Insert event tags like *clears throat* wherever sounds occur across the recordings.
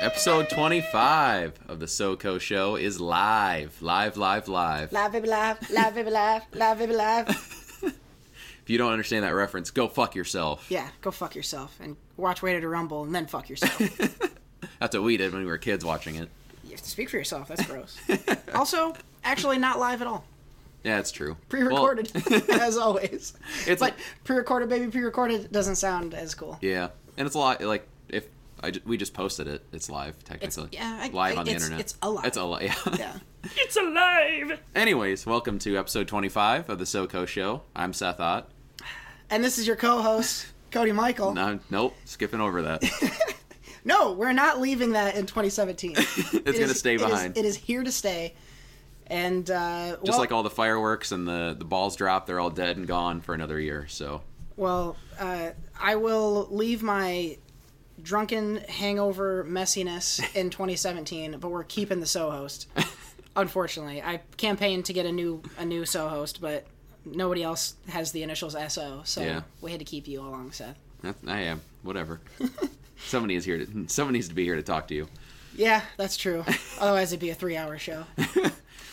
Episode 25 of the SoCo Show is live. Live, live, live. Live, baby, live, live, baby, live, live, baby, live. *laughs* If you don't understand that reference, go fuck yourself. Yeah, go fuck yourself and watch Ready to Rumble and then fuck yourself. *laughs* That's what we did when we were kids watching it. You have to speak for yourself. That's gross. also, actually, not live at all. Yeah, it's true. Pre-recorded, Well, *laughs* as *laughs* always. It's but a- pre-recorded, baby, pre-recorded doesn't sound as cool. yeah, and it's a lot like if I we just posted it, it's live It's technically. yeah, I, live I- on the it's, internet. It's alive. It's alive. *laughs* Yeah. yeah. It's alive! Anyways, welcome to episode 25 of the SoCo Show. I'm Seth Ott. And this is your co-host, Cody Michael. No, No, nope, skipping over that. No, we're not leaving that in 2017. it's It's gonna stay behind. it is here to stay. And uh, Just like all the fireworks and the the balls drop, they're all dead and gone for another year. So Well, uh, I will leave my drunken hangover messiness in 2017, but we're keeping the so host. *laughs* Unfortunately, I campaigned to get a new a new so host, but nobody else has the initials SO, so Yeah. we had to keep you along, Seth. I am whatever. *laughs* somebody is here to somebody needs to be here to talk to you. Yeah, that's true. Otherwise, it'd be a three hour show. *laughs*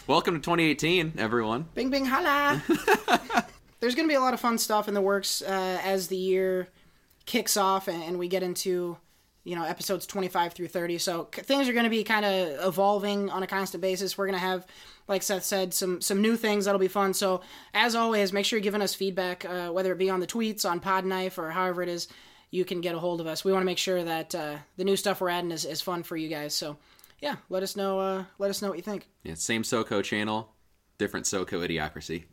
Welcome to 2018, everyone. Bing, bing, holla! *laughs* There's going to be a lot of fun stuff in the works uh, as the year kicks off and, we get into, you know, episodes 25 through 30. So c- things are going to be kind of evolving on a constant basis. We're going to have, like Seth said, some some new things that'll be fun. So as always, make sure you're giving us feedback, uh, whether it be on the tweets, on Podknife, or however it is you can get a hold of us. We want to make sure that uh, the new stuff we're adding is, is fun for you guys. So yeah, let us know. Uh, let us know what you think. Yeah, same SoCo channel, different SoCo idiocracy.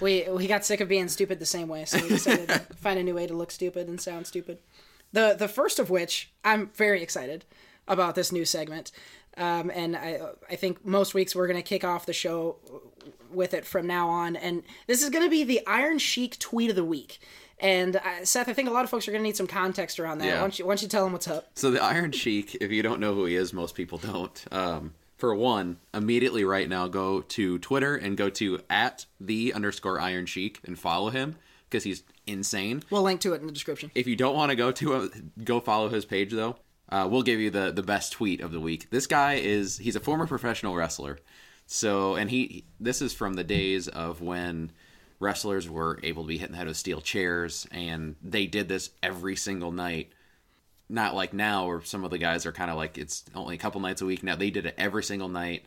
We we got sick of being stupid the same way, so we decided to *laughs* find a new way to look stupid and sound stupid. The the first of which I'm very excited about this new segment, um, and I I think most weeks we're gonna kick off the show with it from now on, and this is gonna be the Iron Sheik tweet of the week. And uh, Seth, I think a lot of folks are gonna need some context around that. Yeah. Why don't you why don't you tell them what's up? So the Iron Sheik, if you don't know who he is, most people don't. Um, for one, immediately right now, go to Twitter and go to at the underscore Iron Sheik and follow him because he's insane. We'll link to it in the description. If you don't want to go to him, go follow his page though. Uh, we'll give you the the best tweet of the week. This guy is he's a former professional wrestler. So and he this is from the days of when wrestlers were able to be hit in the head with steel chairs and they did this every single night. Not like now where some of the guys are kind of like it's only a couple nights a week. Now they did it every single night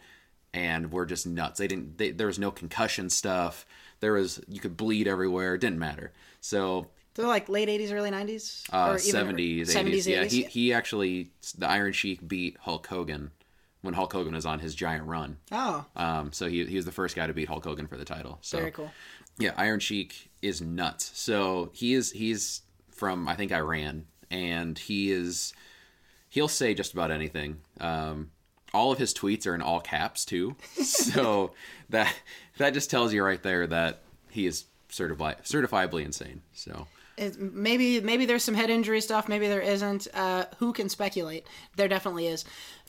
and were just nuts. They didn't they, there was no concussion stuff. There was you could bleed everywhere. It didn't matter. So They're like late '80s, early '90s, uh, 70s, 80s. 70s, Yeah, 80s? he, he actually, the Iron Sheik beat Hulk Hogan when Hulk Hogan was on his giant run. Oh, Um, so he, he was the first guy to beat Hulk Hogan for the title. So very cool. Yeah, Iron Sheik is nuts. So he is he's from I think Iran, and he is he'll say just about anything. Um, all of his tweets are in all caps too. *laughs* So that that just tells you right there that he is certified certifiably insane. So it, maybe maybe there's some head injury stuff maybe there isn't uh, who can speculate there definitely is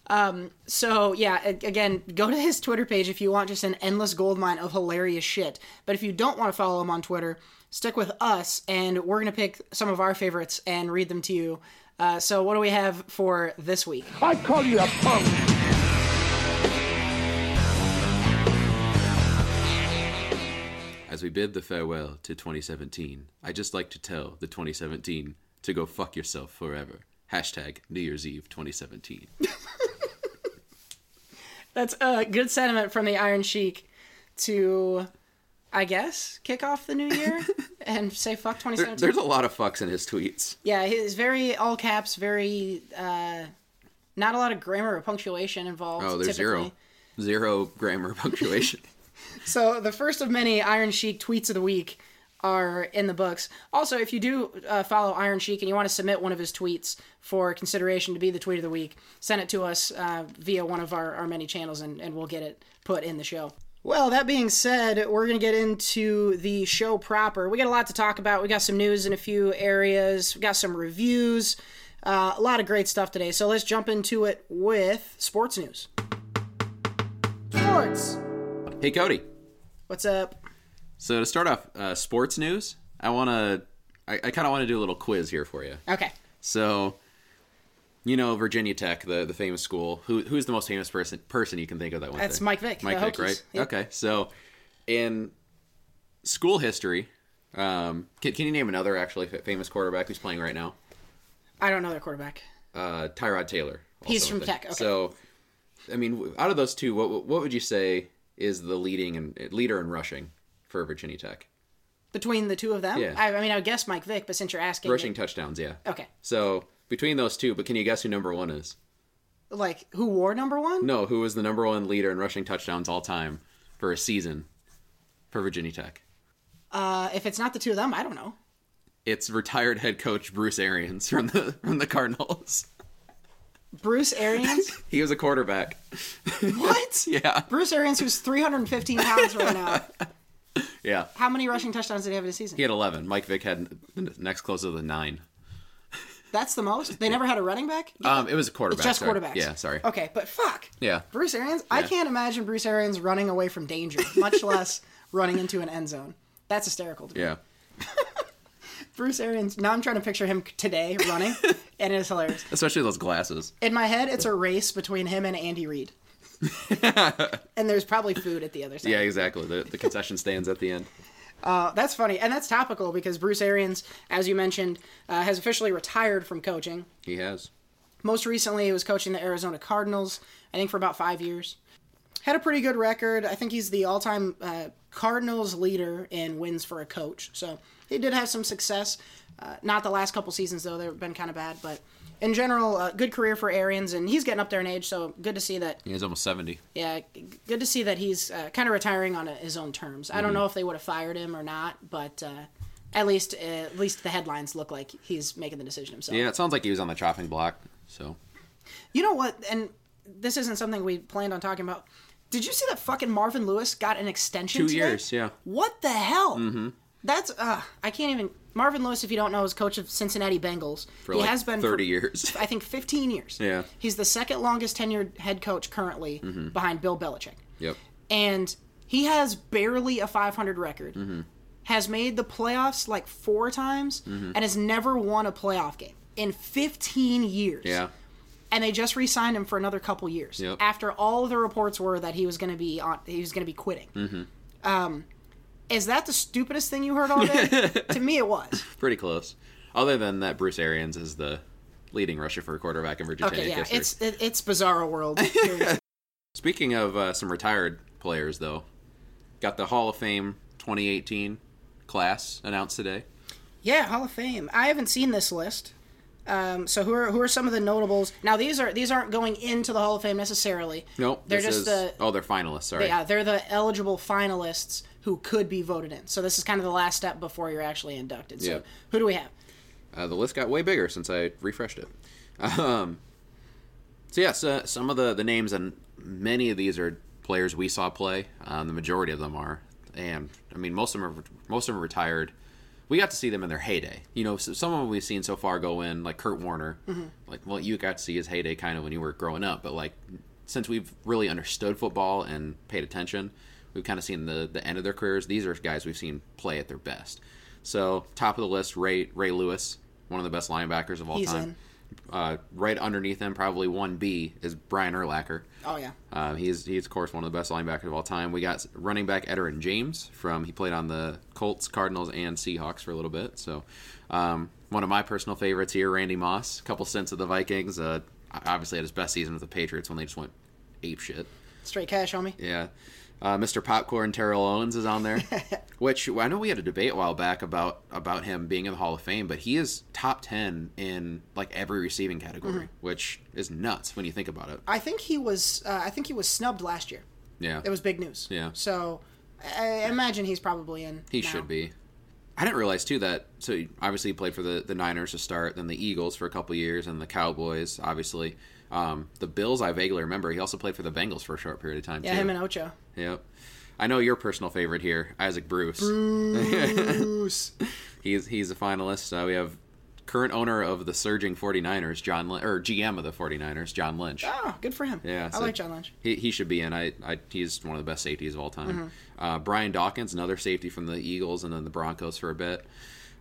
um, so yeah again go to his twitter page if you want just an endless gold mine of hilarious shit but if you don't want to follow him on twitter stick with us and we're going to pick some of our favorites and read them to you uh, so what do we have for this week I call you a punk! As we bid the farewell to 2017, I'd just like to tell the 2017 to go fuck yourself forever. Hashtag New Year's Eve 2017. *laughs* that's a good sentiment from the iron sheik to i guess kick off the new year *laughs* and say fuck There- 2017 there's a lot of fucks in his tweets. Yeah, he's very all caps, very uh, not a lot of grammar or punctuation involved. Oh, there's typically. zero. Zero grammar punctuation. *laughs* So the first of many Iron Sheik tweets of the week are in the books. Also, if you do uh, follow Iron Sheik and you want to submit one of his tweets for consideration to be the tweet of the week, send it to us uh, via one of our, our many channels and, and we'll get it put in the show. Well, that being said, we're going to get into the show proper. We got a lot to talk about. We got some news in a few areas, we got some reviews, uh, a lot of great stuff today. So let's jump into it with sports news. Sports! Hey, Cody. What's up? So to start off, uh, sports news. I want to. I, I kind of want to do a little quiz here for you. Okay. So, you know, Virginia Tech, the the famous school. Who who's the most famous person person you can think of that one? That's there? Mike Vick, Mike Vick, Hokies. right? Yep. Okay. So, in school history, um, can, can you name another actually famous quarterback who's playing right now? I don't know their quarterback. Uh, Tyrod Taylor. He's from. Tech, okay. So, I mean, out of those two, what what would you say is the leading and leader in rushing for Virginia Tech? Between the two of them? Yeah. I, I mean, I would guess Mike Vick, but since you're asking. Rushing touchdowns, yeah. Okay. So between those two, but can you guess who number one is? Like, who wore number one? No, who was the number one leader in rushing touchdowns all time for a season for Virginia Tech? Uh, if it's not the two of them, I don't know. It's retired head coach Bruce Arians from the from the Cardinals. Bruce Arians? *laughs* He was a quarterback. what? *laughs* Yeah, Bruce Arians, who's 315 pounds right now. *laughs* *laughs* yeah. How many rushing touchdowns did he have in a season? He had eleven. Mike Vick had the next closest to nine. That's the most? They never had a running back? Um, it was a quarterback. Just sorry. quarterbacks. Yeah, sorry. Okay, but fuck. Yeah. Bruce Arians? I can't imagine Bruce Arians running away from danger, much *laughs* less running into an end zone. That's hysterical to me. Yeah. *laughs* Bruce Arians, now I'm trying to picture him today running, and it is hilarious. Especially those glasses. In my head, it's a race between him and Andy Reid. *laughs* and there's probably food at the other side. Yeah, exactly. The the concession stands at the end. Uh, that's funny, and that's topical because Bruce Arians, as you mentioned, uh, has officially retired from coaching. He has. Most recently, he was coaching the Arizona Cardinals, I think for about five years. Had a pretty good record. I think he's the all time uh, Cardinals leader in wins for a coach. So he did have some success. Uh, not the last couple seasons, though. They've been kind of bad. But in general, uh, good career for Arians, and he's getting up there in age. So good to see that. He is almost seventy. Yeah, good to see that he's uh, kind of retiring on uh his own terms. I don't Mm-hmm. know if they would have fired him or not, but uh, at least uh, at least the headlines look like he's making the decision himself. Yeah, it sounds like he was on the chopping block. So You know what? And this isn't something we planned on talking about. Did you see that fucking Marvin Lewis got an extension? two today? years. Yeah. What the hell? Mm-hmm. That's uh, I can't even. Marvin Lewis, if you don't know, is coach of Cincinnati Bengals. For he like has been thirty for, years. *laughs* I think 15 years. Yeah. Mm-hmm. He's the second longest tenured head coach currently behind Bill Belichick. Yep. And he has barely a 500 record. Mm-hmm. Has made the playoffs like four times Mm-hmm. and has never won a playoff game in 15 years Yeah. and they just re-signed him for another couple years Yep. after all the reports were that he was going to be on he was going to be quitting mm-hmm. um, is that the stupidest thing you heard all day *laughs* to me it was Pretty close. Other than that, Bruce Arians is the leading rusher for a quarterback in Virginia okay Tech yeah history. it's it, it's bizarro world. *laughs* Speaking of uh, some retired players, though, got the Hall of Fame 2018 class announced today. yeah hall of fame i haven't seen this list um, so who are who are some of the notables now these are these aren't going into the hall of fame necessarily Nope, they're just is, the oh, they're finalists. Sorry. yeah they're the eligible finalists who could be voted in so this is kind of the last step before you're actually inducted so Yeah. who do we have Uh, the list got way bigger since I refreshed it. Um, so yeah, so some of the the names and many of these are players we saw play. Um, the majority of them are, and I mean most of them are most of them are retired. We got to see them in their heyday. You know, so some of them we've seen so far go in, like Kurt Warner. Like, well, you got to see his heyday kind of when you were growing up, but like since we've really understood football and paid attention, we've kind of seen the the end of their careers. These are guys we've seen play at their best. So top of the list, Ray Ray Lewis, one of the best linebackers of all He's time. Uh, right underneath him, probably one B, is Brian Urlacher. oh yeah Uh, he's he's of course one of the best linebackers of all time. We got running back Edgerrin James from he played on the Colts, Cardinals, and Seahawks for a little bit. So um, one of my personal favorites here, Randy Moss, a couple stints of the Vikings. Uh, obviously had his best season with the Patriots when they just went ape shit. straight cash on me Yeah. Uh, Mr. Popcorn Terrell Owens is on there, *laughs* which I know we had a debate a while back about about him being in the Hall of Fame, but he is top ten in like every receiving category, which is nuts when you think about it. I think he was. Uh, I think he was snubbed last year. Yeah, It was big news. Yeah. So I imagine he's probably in. he now. should be. I didn't realize too that so obviously he played for the the Niners to start, then the Eagles for a couple years, and the Cowboys. Obviously, um, the Bills. I vaguely remember he also played for the Bengals for a short period of time. Yeah, too. him and Ocho. Yep. I know your personal favorite here, Isaac Bruce. Bruce. *laughs* he's he's a finalist. Uh, we have current owner of the surging 49ers, John Lin- or GM of the 49ers, John Lynch. Oh, good for him. Yeah, I like John Lynch. He, he should be in. I, I he's one of the best safeties of all time. Mm-hmm. Uh, Brian Dawkins, another safety from the Eagles and then the Broncos for a bit.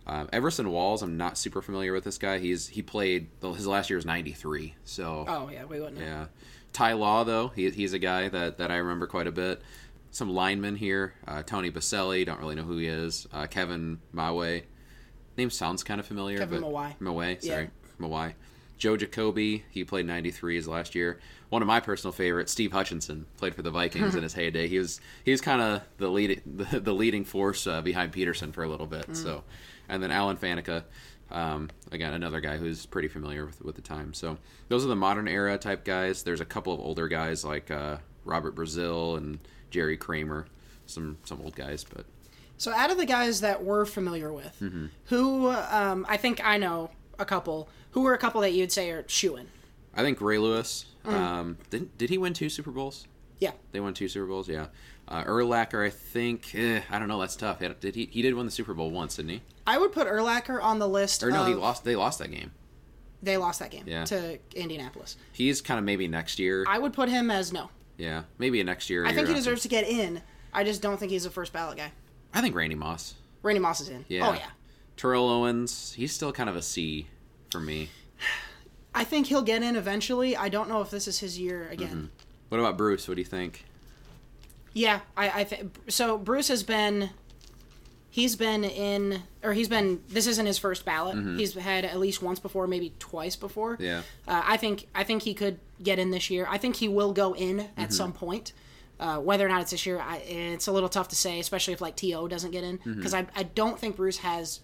Um, Everson Walls, I'm not super familiar with this guy. He's he played his last year was '93, so Oh yeah, we wouldn't. yeah. Ty Law though, he, he's a guy that, that I remember quite a bit. Some linemen here, uh, Tony Boselli, don't really know who he is. Uh, Kevin Mawe, name sounds kind of familiar. Kevin but Yeah. sorry, Mawae. Joe Jacoby, he played '93 his last year. One of my personal favorites, Steve Hutchinson, played for the Vikings in *laughs* his heyday. He was he was kind of the lead *laughs* the, the leading force uh, behind Peterson for a little bit. Mm. So, and then Alan Faneca, um, again another guy who's pretty familiar with with the time. So those are the modern era type guys. There's a couple of older guys like uh, Robert Brazile and Jerry Kramer, some some old guys, but So out of the guys that we're familiar with, Mm-hmm. who um, I think I know a couple. Who are a couple that you'd say are shoo-in? I think Ray Lewis. Mm. Um, did did he win two Super Bowls? Yeah. They won two Super Bowls, yeah. Uh, Urlacher, I think. Eh, I don't know. That's tough. He- Did he? He did win the Super Bowl once, didn't he? I would put Urlacher on the list. Or no, of, he lost. They lost that game. They lost that game Yeah. to Indianapolis. He's kind of maybe next year. I would put him as no. yeah, maybe a next year. I think he deserves to get in. I just don't think he's a first ballot guy. I think Randy Moss. Randy Moss is in. Yeah. Oh yeah. Terrell Owens. He's still kind of a C for me. I think he'll get in eventually. I don't know if this is his year again. Mm-hmm. What about Bruce? What do you think? Yeah, I, I think so. Bruce has been, he's been in, or he's been. This isn't his first ballot. He's had at least once before, maybe twice before. Mm-hmm. Yeah. Uh, I think I think he could get in this year. I think he will go in Mm-hmm. at some point. Uh, whether or not it's this year, I, it's a little tough to say, especially if like T.O. doesn't get in, Mm-hmm. because I I don't think Bruce has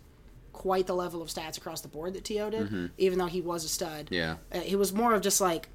quite the level of stats across the board that T.O. did, even though he was a stud. Mm-hmm. Yeah. Uh, he was more of just like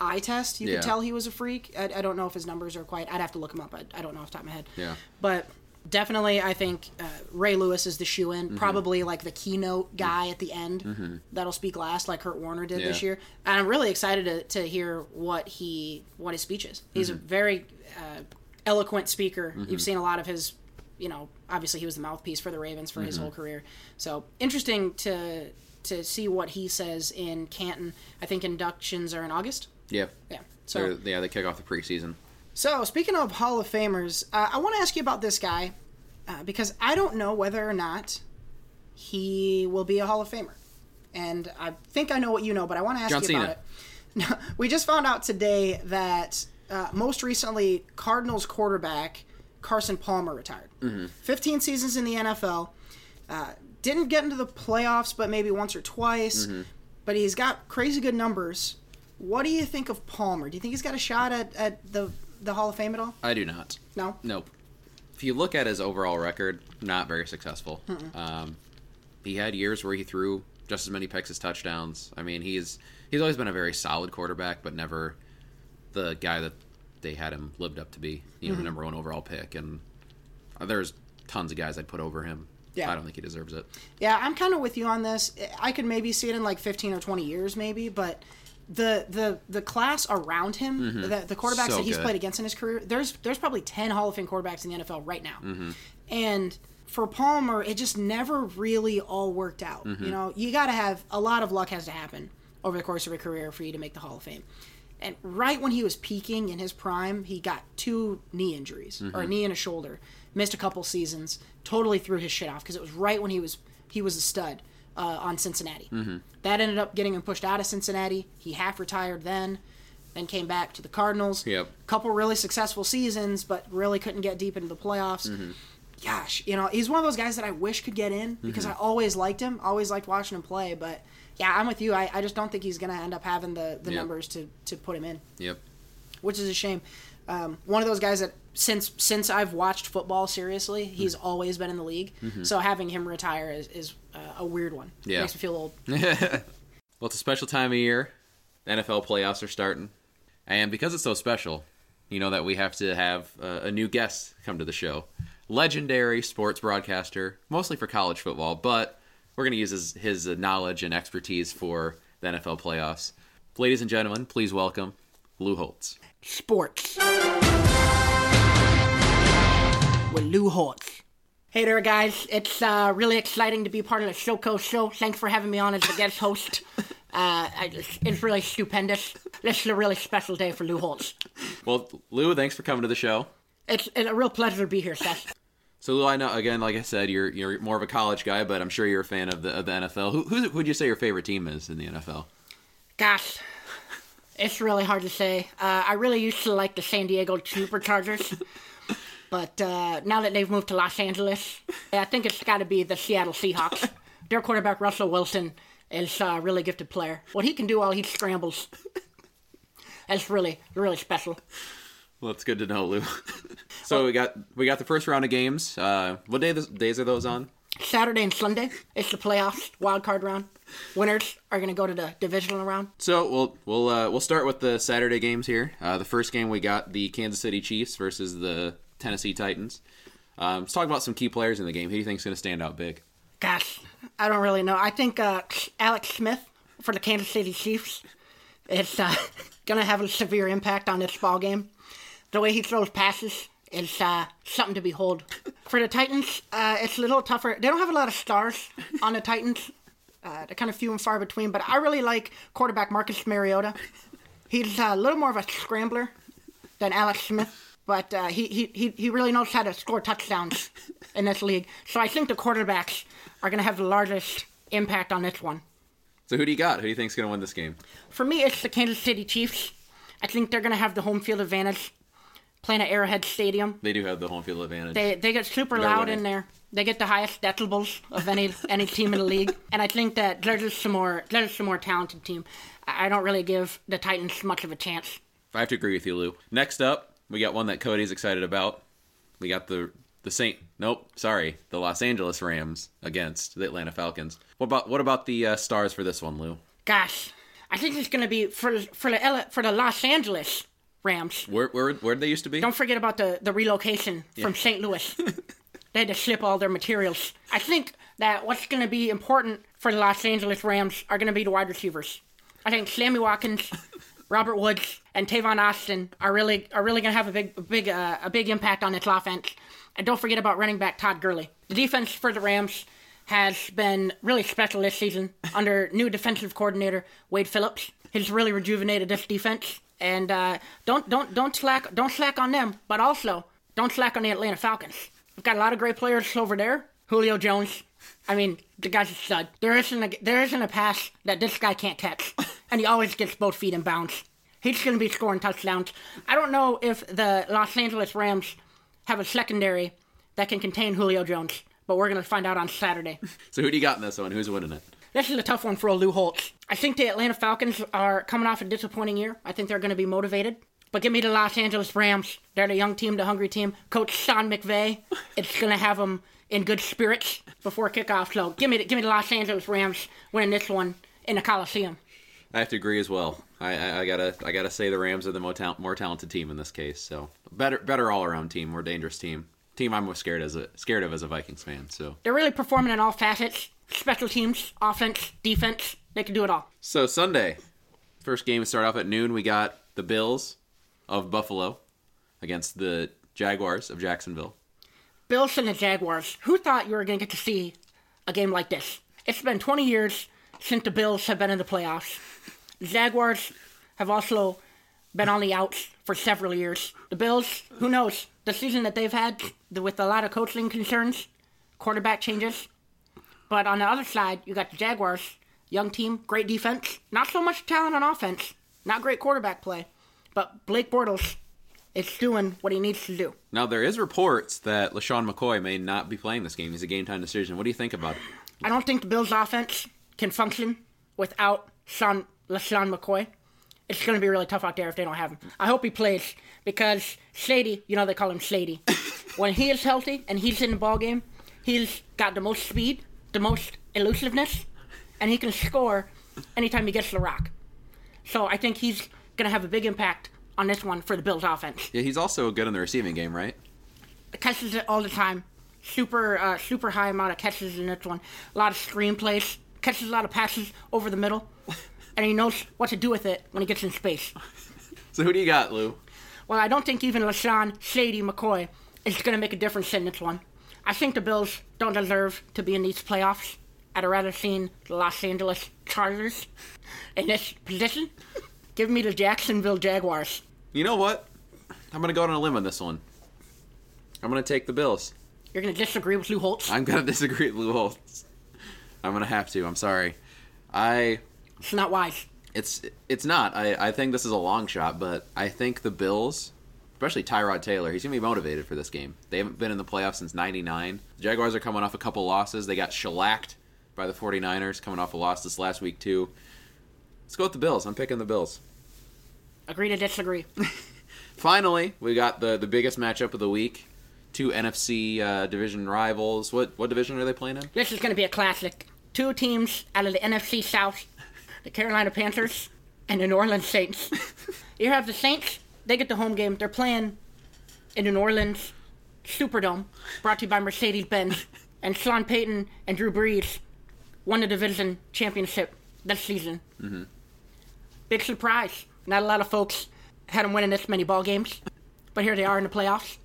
eye test. You Yeah. could tell he was a freak. I, I don't know if his numbers are quite. I'd have to look him up. I, I don't know off the top of my head. Yeah. But definitely, I think uh, Ray Lewis is the shoe Mm-hmm. in. Probably like the keynote guy at the end that'll speak last, like Kurt Warner did this year. And I'm really excited to, to hear what he what his speech is. He's Mm-hmm. a very uh, eloquent speaker. You've seen a lot of his. You know, obviously he was the mouthpiece for the Ravens for Mm-hmm. his whole career. So interesting to to see what he says in Canton. I think inductions are in August. Yeah. Yeah. So So yeah, they kick off the preseason. so, speaking of Hall of Famers, uh, I want to ask you about this guy uh, because I don't know whether or not he will be a Hall of Famer. And I think I know what you know, but I want to ask John you about it. *laughs* we just found out today that uh, most recently, Cardinals quarterback Carson Palmer retired. 15 seasons in the NFL. Uh, didn't get into the playoffs, but maybe once or twice. But he's got crazy good numbers. What do you think of Palmer? Do you think he's got a shot at, at the, the Hall of Fame at all? I do not. No? Nope. If you look at his overall record, not very successful. Um, he had years where he threw just as many picks as touchdowns. I mean, he's he's always been a very solid quarterback, but never the guy that they had him lived up to be. You know, the number one overall pick. And there's tons of guys I'd put over him. Yeah. I don't think he deserves it. Yeah, I'm kind of with you on this. I could maybe see it in like 15 or 20 years, maybe, but the the the class around him, the, the quarterbacks Mm-hmm. So that he's good. played against in his career, there's there's probably 10 Hall of Fame quarterbacks in the NFL right now, Mm-hmm. and for Palmer, it just never really all worked out. Mm-hmm. You know, you got to have a lot of luck has to happen over the course of a career for you to make the Hall of Fame. And right when he was peaking in his prime, he got two knee injuries Mm-hmm. or a knee and a shoulder. Missed a couple seasons. Totally threw his shit off because it was right when he was he was a stud uh, on Cincinnati. Mm-hmm. That ended up getting him pushed out of Cincinnati. He half retired then, then came back to the Cardinals. Yep. Couple really successful seasons, but really couldn't get deep into the playoffs. Gosh, you know, he's one of those guys that I wish could get in because I always liked him. Always liked watching him play, but yeah, I'm with you. I, I just don't think he's going to end up having the, the Yep. numbers to, to put him in Yep. which is a shame. Um, one of those guys that since since I've watched football seriously, he's Mm-hmm. always been in the league. So having him retire is, is uh, a weird one. Yeah. makes me feel old. *laughs* Well, it's a special time of year. NFL playoffs are starting. And because it's so special, you know that we have to have uh, a new guest come to the show. Legendary sports broadcaster, mostly for college football, but we're going to use his, his uh, knowledge and expertise for the NFL playoffs. Ladies and gentlemen, please welcome Lou Holtz. Sports with Lou Holtz. Hey there, guys. It's uh, really exciting to be part of the Showco show. Thanks for having me on as a guest host. *laughs* Uh, I it's really stupendous. This is a really special day for Lou Holtz. Well, Lou, thanks for coming to the show. It's, it's a real pleasure to be here, Seth. So Lou, I know again, like I said, you're you're more of a college guy, but I'm sure you're a fan of the of the NFL. Who who would you say your favorite team is in the NFL? Gosh, it's really hard to say. Uh, I really used to like the San Diego Superchargers, but uh, now that they've moved to Los Angeles, I think it's got to be the Seattle Seahawks. Their quarterback Russell Wilson is a really gifted player. What he can do while he scrambles, that's really really special. Well, that's good to know, Lou. *laughs* so we got we got the first round of games. Uh, what day days are those on? Saturday and Sunday. It's the playoffs, wild card round. Winners are going to go to the divisional round. So we'll we'll uh, we'll start with the Saturday games here. Uh, the first game we got the Kansas City Chiefs versus the Tennessee Titans. Um, let's talk about some key players in the game. Who do you think is going to stand out big? Gosh, I don't really know. I think uh, Alex Smith for the Kansas City Chiefs is uh, *laughs* going to have a severe impact on this ball game. The way he throws passes is uh, something to behold. For the Titans, uh, it's a little tougher. They don't have a lot of stars on the Titans. Uh, they're kind of few and far between, but I really like quarterback Marcus Mariota. He's a little more of a scrambler than Alex Smith, but uh, he, he, he he really knows how to score touchdowns in this league. So I think the quarterbacks are going to have the largest impact on this one. So who do you got? Who do you think's going to win this game? For me, it's the Kansas City Chiefs. I think they're going to have the home field advantage playing at Arrowhead Stadium. They do have the home field advantage. They they get super They're loud winning. in there. They get the highest decibels of any *laughs* any team in the league, and I think that they're just some more they're just a more talented team. I don't really give the Titans much of a chance. I have to agree with you, Lou. Next up, we got one that Cody's excited about. We got the the Saint. Nope, sorry, the Los Angeles Rams against the Atlanta Falcons. What about what about the uh, stars for this one, Lou? Gosh, I think it's going to be for for the for the Los Angeles Rams. Where where where they used to be? Don't forget about the, the relocation from St. Louis. *laughs* they had to ship all their materials. I think that what's going to be important for the Los Angeles Rams are going to be the wide receivers. I think Sammy Watkins, *laughs* Robert Woods, and Tavon Austin are really are really going to have a big a big uh, a big impact on this offense. And don't forget about running back Todd Gurley. The defense for the Rams has been really special this season under new defensive coordinator Wade Phillips. He's really rejuvenated this defense, and uh, don't don't don't slack don't slack on them, but also don't slack on the Atlanta Falcons. We've got a lot of great players over there. Julio Jones. I mean, the guy's a stud. There isn't a, there isn't a pass that this guy can't catch, and he always gets both feet in bounds. He's going to be scoring touchdowns. I don't know if the Los Angeles Rams have a secondary that can contain Julio Jones, but we're going to find out on Saturday. *laughs* So who do you got in this one? Who's winning it? This is a tough one for old Lou Holtz. I think the Atlanta Falcons are coming off a disappointing year. I think they're going to be motivated. But give me the Los Angeles Rams. They're the young team, the hungry team. Coach Sean McVay, it's going to have them in good spirits before kickoff. So give me, the, give me the Los Angeles Rams winning this one in the Coliseum. I have to agree as well. I, I, I gotta I gotta say the Rams are the more, tal- more talented team in this case. So better better all around team, more dangerous team. Team I'm most scared as a scared of as a Vikings fan. So They're really performing in all facets special teams, offense, defense. They can do it all. so Sunday, first game start off at noon. We got the Bills of Buffalo against the Jaguars of Jacksonville. Bills and the Jaguars. Who thought you were going to get to see a game like this? It's been 20 years since the Bills have been in the playoffs. The Jaguars have also been on the outs for several years. The Bills, who knows, the season that they've had with a lot of coaching concerns, quarterback changes. But on the other side, you got the Jaguars, young team, great defense, not so much talent on offense, not great quarterback play. But Blake Bortles is doing what he needs to do. Now there is reports that LeSean McCoy may not be playing this game. He's a game time decision. What do you think about it? I don't think the Bills' offense can function without Sean LeSean McCoy. It's going to be really tough out there if they don't have him. I hope he plays because Shady, you know they call him Shady. *laughs* when he is healthy and he's in the ball game, he's got the most speed, the most elusiveness, and he can score anytime he gets the rock. So I think he's going to have a big impact on this one for the Bills' offense. Yeah, he's also good in the receiving game, right? catches it all the time. Super, uh, super high amount of catches in this one. A lot of screen plays. Catches a lot of passes over the middle, and he knows what to do with it when he gets in space. So who do you got, Lou? Well, I don't think even LeSean Shady McCoy is going to make a difference in this one. I think the Bills don't deserve to be in these playoffs. I'd rather seen the Los Angeles Chargers in this position. Give me the Jacksonville Jaguars. You know what? I'm gonna go on a limb on this one. I'm gonna take the Bills. You're gonna disagree with Lou Holtz? I'm gonna *laughs* disagree with Lou Holtz. I'm gonna have to. I'm sorry. I It's not wise. it's it's not. I I think this is a long shot, but I think the Bills, especially Tyrod Taylor, he's gonna be motivated for this game. They haven't been in the playoffs since '99. The Jaguars are coming off a couple losses. They got shellacked by the 49ers, coming off a loss this last week too. Let's go with the Bills. I'm picking the Bills. Agree to disagree. *laughs* Finally, we got the the biggest matchup of the week. Two NFC uh, division rivals. What what division are they playing in? This is going to be a classic. Two teams out of the NFC South the Carolina Panthers and the New Orleans Saints. you have the Saints, they get the home game. They're playing in the New Orleans Superdome, brought to you by Mercedes Benz. And Sean Payton and Drew Brees won the division championship this season. Mm-hmm. Big surprise. Not a lot of folks had them winning this many ball games, but here they are in the playoffs,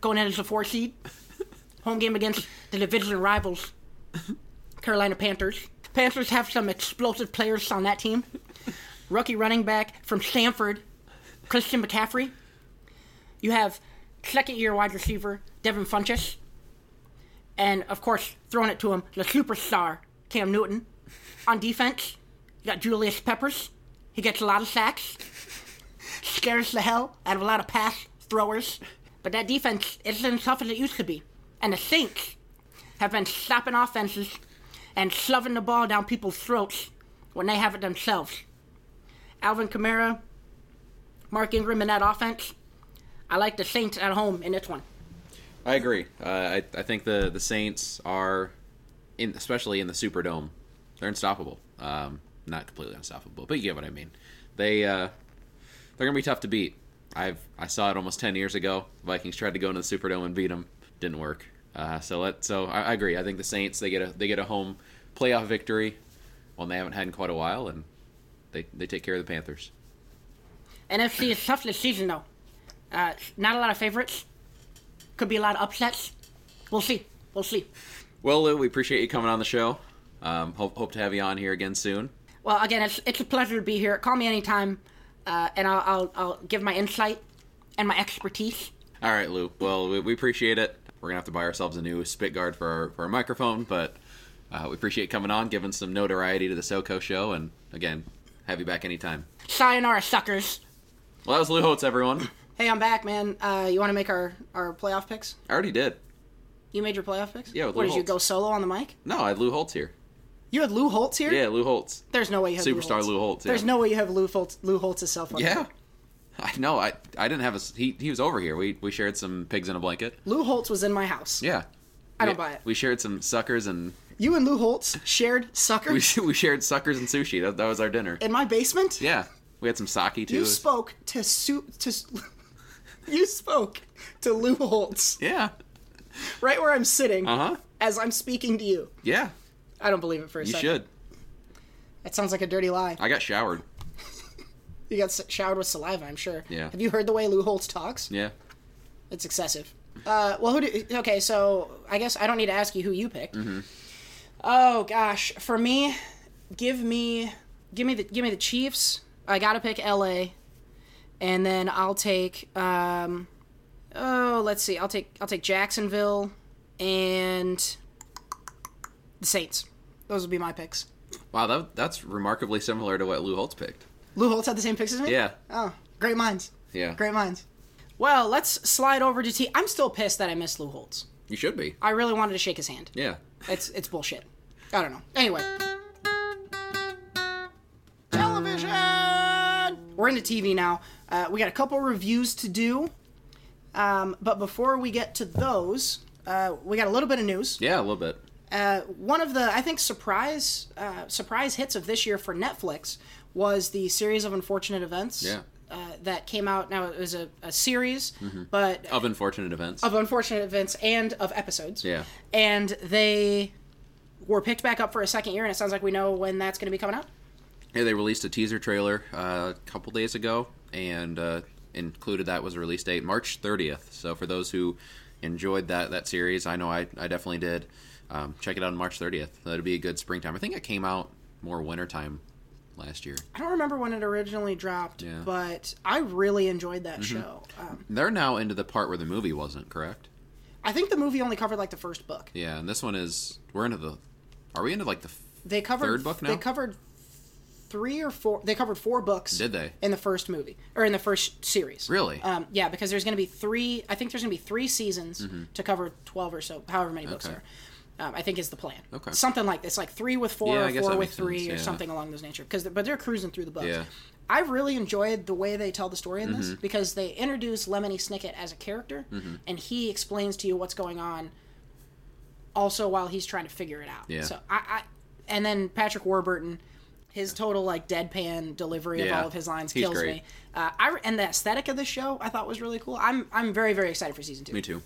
going in as a four seed. Home game against the division rivals, Carolina Panthers. Panthers have some explosive players on that team. Rookie running back from Stanford, Christian McCaffrey. You have second year wide receiver, Devin Funchess. And of course, throwing it to him, the superstar, Cam Newton. On defense, you got Julius Peppers. He gets a lot of sacks. Scares the hell out of a lot of pass throwers. But that defense isn't as tough as it used to be. And the Saints have been stopping offenses and shoving the ball down people's throats when they have it themselves. Alvin Kamara, Mark Ingram in that offense. I like the Saints at home in this one. I agree. Uh, I I think the the Saints are, in especially in the Superdome, they're unstoppable. Um, not completely unstoppable, but you get what I mean. They uh, they're gonna be tough to beat. I've I saw it almost ten years ago. Vikings tried to go into the Superdome and beat them. Didn't work. Uh, so let so I, I agree. I think the Saints they get a they get a home playoff victory, one they haven't had in quite a while, and they they take care of the Panthers. NFC is tough this season, though. Uh, not a lot of favorites. Could be a lot of upsets. We'll see. We'll see. Well, Lou, we appreciate you coming on the show. Um, hope hope to have you on here again soon. Well, again, it's it's a pleasure to be here. Call me anytime, uh, and I'll, I'll I'll give my insight and my expertise. All right, Lou. Well, we, we appreciate it. We're gonna have to buy ourselves a new spit guard for our, for our microphone, but uh, we appreciate coming on, giving some notoriety to the SoCo show, and again, have you back anytime. Sayonara, suckers. Well, that was Lou Holtz, everyone. Hey, I'm back, man. Uh, you want to make our our playoff picks? I already did. You made your playoff picks? Yeah, with What Lou did you Holtz. go solo on the mic? No, I had Lou Holtz here. You had Lou Holtz here? Yeah, Lou Holtz, There's no way you have Lou superstar Holtz. Lou Holtz. There's no way you have Lou Holtz Lou Holtz's cell phone. Yeah. I know. I I didn't have a. He he was over here. We we shared some pigs in a blanket. Lou Holtz was in my house. Yeah. I don't buy it. We shared some suckers and You and Lou Holtz shared *laughs* suckers. we we shared suckers and sushi. That, that was our dinner. in my basement. Yeah. We had some sake too. You spoke to su- to *laughs* you spoke to Lou Holtz yeah. right where I'm sitting Uh huh. as I'm speaking to you. Yeah. I don't believe it for a You second. should. That sounds like a dirty lie. I got showered. You got showered with saliva, I'm sure. Yeah. Have you heard the way Lou Holtz talks? Yeah. It's excessive. Uh, well, who do? Okay, so I guess I don't need to ask you who you picked. Mm-hmm. Oh gosh, for me, give me, give me the, give me the Chiefs. I gotta pick L.A. And then I'll take, um, oh, let's see, I'll take, I'll take Jacksonville and the Saints. Those would be my picks. Wow, that, that's remarkably similar to what Lou Holtz picked. Lou Holtz had the same picks as me. Yeah. Oh, great minds. Yeah. Great minds. Well, let's slide over to T. I'm still pissed that I missed Lou Holtz. You should be. I really wanted to shake his hand. Yeah. It's it's bullshit. I don't know. Anyway. Television. We're into TV now. Uh, we got a couple reviews to do, um, but before we get to those, uh, we got a little bit of news. Yeah, a little bit. Uh, one of the I think surprise uh, surprise hits of this year for Netflix was the series of unfortunate events. Yeah. Uh, that came out. Now it was a, a series, Mm-hmm. but Of unfortunate events. of unfortunate events and of episodes. Yeah. And they were picked back up for a second year, and it sounds like we know when that's going to be coming out. Yeah, they released a teaser trailer uh, a couple days ago, and uh, included that was a release date March 30th. So for those who enjoyed that that series. I know I, I definitely did. Um, check it out on March 30th. That'd be a good springtime. I think it came out more wintertime last year. I don't remember when it originally dropped, Yeah. but I really enjoyed that show. Um, They're now into the part where the movie wasn't correct. I think the movie only covered like the first book. Yeah, and this one is we're into the. Are we into like the? They covered Third book now? They covered three or four. They covered four books. Did they? in the first movie or in the first series? Really? Um, yeah, because there's going to be three. I think there's going to be three seasons to cover twelve or so, however many books Mm-hmm. Okay. there. Um, I think is the plan. Okay. Something like this, like three with four, Yeah, or four with three, sense, or yeah. something along those nature. Because but they're cruising through the books. Yeah. I really enjoyed the way they tell the story in Mm-hmm. this because they introduce Lemony Snicket as a character, and he explains to you what's going on. Also, while he's trying to figure it out. Yeah. So I, I and then Patrick Warburton, his total like deadpan delivery of all of his lines He's kills great. me. Uh, I and the aesthetic of the show I thought was really cool. I'm I'm very very excited for season two. Me too.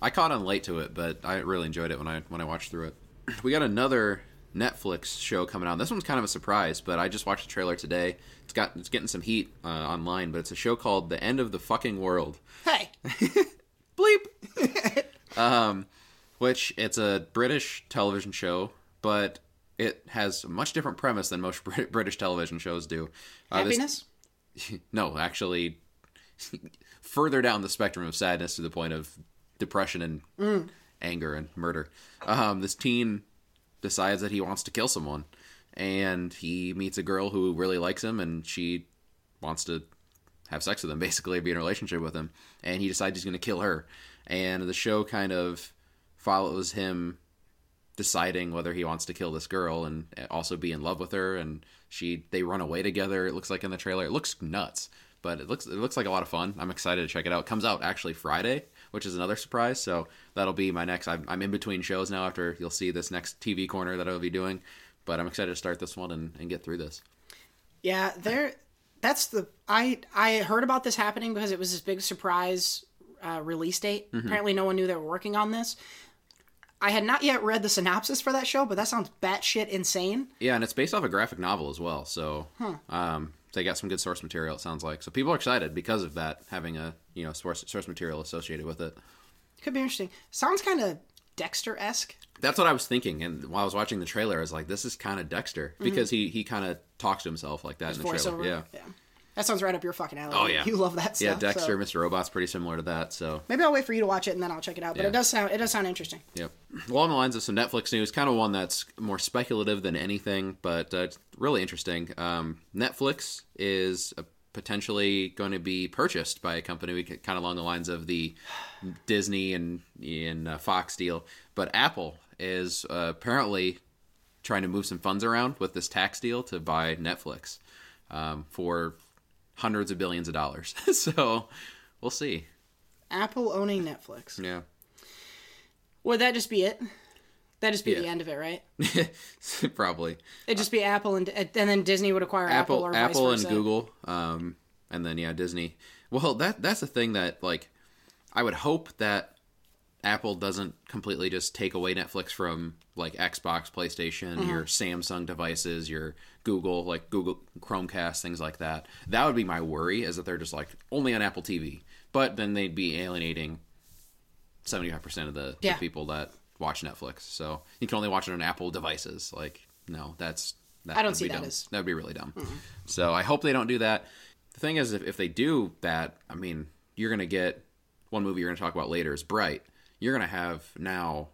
I caught on late to it, but I really enjoyed it when I when I watched through it. *clears throat* We got another Netflix show coming out. This one's kind of a surprise, but I just watched the trailer today. It's got it's getting some heat uh, online, but it's a show called The End of the Fucking World. Hey, *laughs* Bleep. *laughs* um, which it's a British television show, but it has a much different premise than most *laughs* Brit- British television shows do. Uh, this- happiness. no, actually, further down the spectrum of sadness to the point of depression and anger and murder. Um, this teen decides that he wants to kill someone, and he meets a girl who really likes him, and she wants to have sex with him, *laughs* basically be in a relationship with him, and he decides he's going to kill her. And the show kind of follows him deciding whether he wants to kill this girl and also be in love with her and she they run away together it looks like in the trailer it looks nuts but it looks it looks like a lot of fun i'm excited to check it out it comes out actually friday which is another surprise so that'll be my next i'm, I'm in between shows now after you'll see this next tv corner that i'll be doing but i'm excited to start this one and, and get through this Yeah, there. That's the I I heard about this happening because it was this big surprise uh, release date. Mm-hmm. Apparently, no one knew they were working on this. I had not yet read the synopsis for that show, but that sounds batshit insane. yeah and it's based off a graphic novel as well so um, they got some good source material it sounds like so people are excited because of that having a you know source source material associated with it Could be interesting. Sounds kind of Dexter esque. That's what I was thinking, and while I was watching the trailer, I was like, "This is kind of Dexter," because mm-hmm. he he kind of talks to himself like that in the trailer. Yeah, yeah. That sounds right up your fucking alley. Oh, yeah. you love that stuff. yeah. Dexter, so- Mr. Robot's pretty similar to that. So, Maybe I'll wait for you to watch it and then I'll check it out. But Yeah. it does sound it does sound interesting. yep. Along the lines of some Netflix news, kind of one that's more speculative than anything, but uh, it's really interesting. Um, Netflix is uh, potentially going to be purchased by a company, kind of along the lines of the Disney and and uh, Fox deal. But Apple is uh, apparently trying to move some funds around with this tax deal to buy Netflix um, for hundreds of billions of dollars. *laughs* so we'll see. Apple owning Netflix. Yeah. Would that just be it? That'd just be the end of it, right? *laughs* Probably. It'd just be Apple and and then Disney would acquire Apple, Apple, or Apple, and. Google, um, and then yeah, Disney. Well, that that's the thing that like, I would hope that Apple doesn't completely just take away Netflix from like Xbox, PlayStation, Mm-hmm. your Samsung devices, your Google, like Google Chromecast, things like that. That would be my worry, is that they're just like only on Apple TV, but then they'd be alienating seventy five percent of the, the people that watch Netflix. So you can only watch it on Apple devices. Like, no, that's that I don't would see be that dumb. as- that would be really dumb. So I hope they don't do that. The thing is, if, if they do that, I mean, you're gonna get one movie you're gonna talk about later is Bright. You're gonna have now.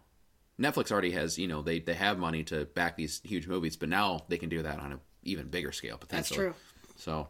Netflix already has, you know, they they have money to back these huge movies, but now they can do that on an even bigger scale potentially. That's true. So,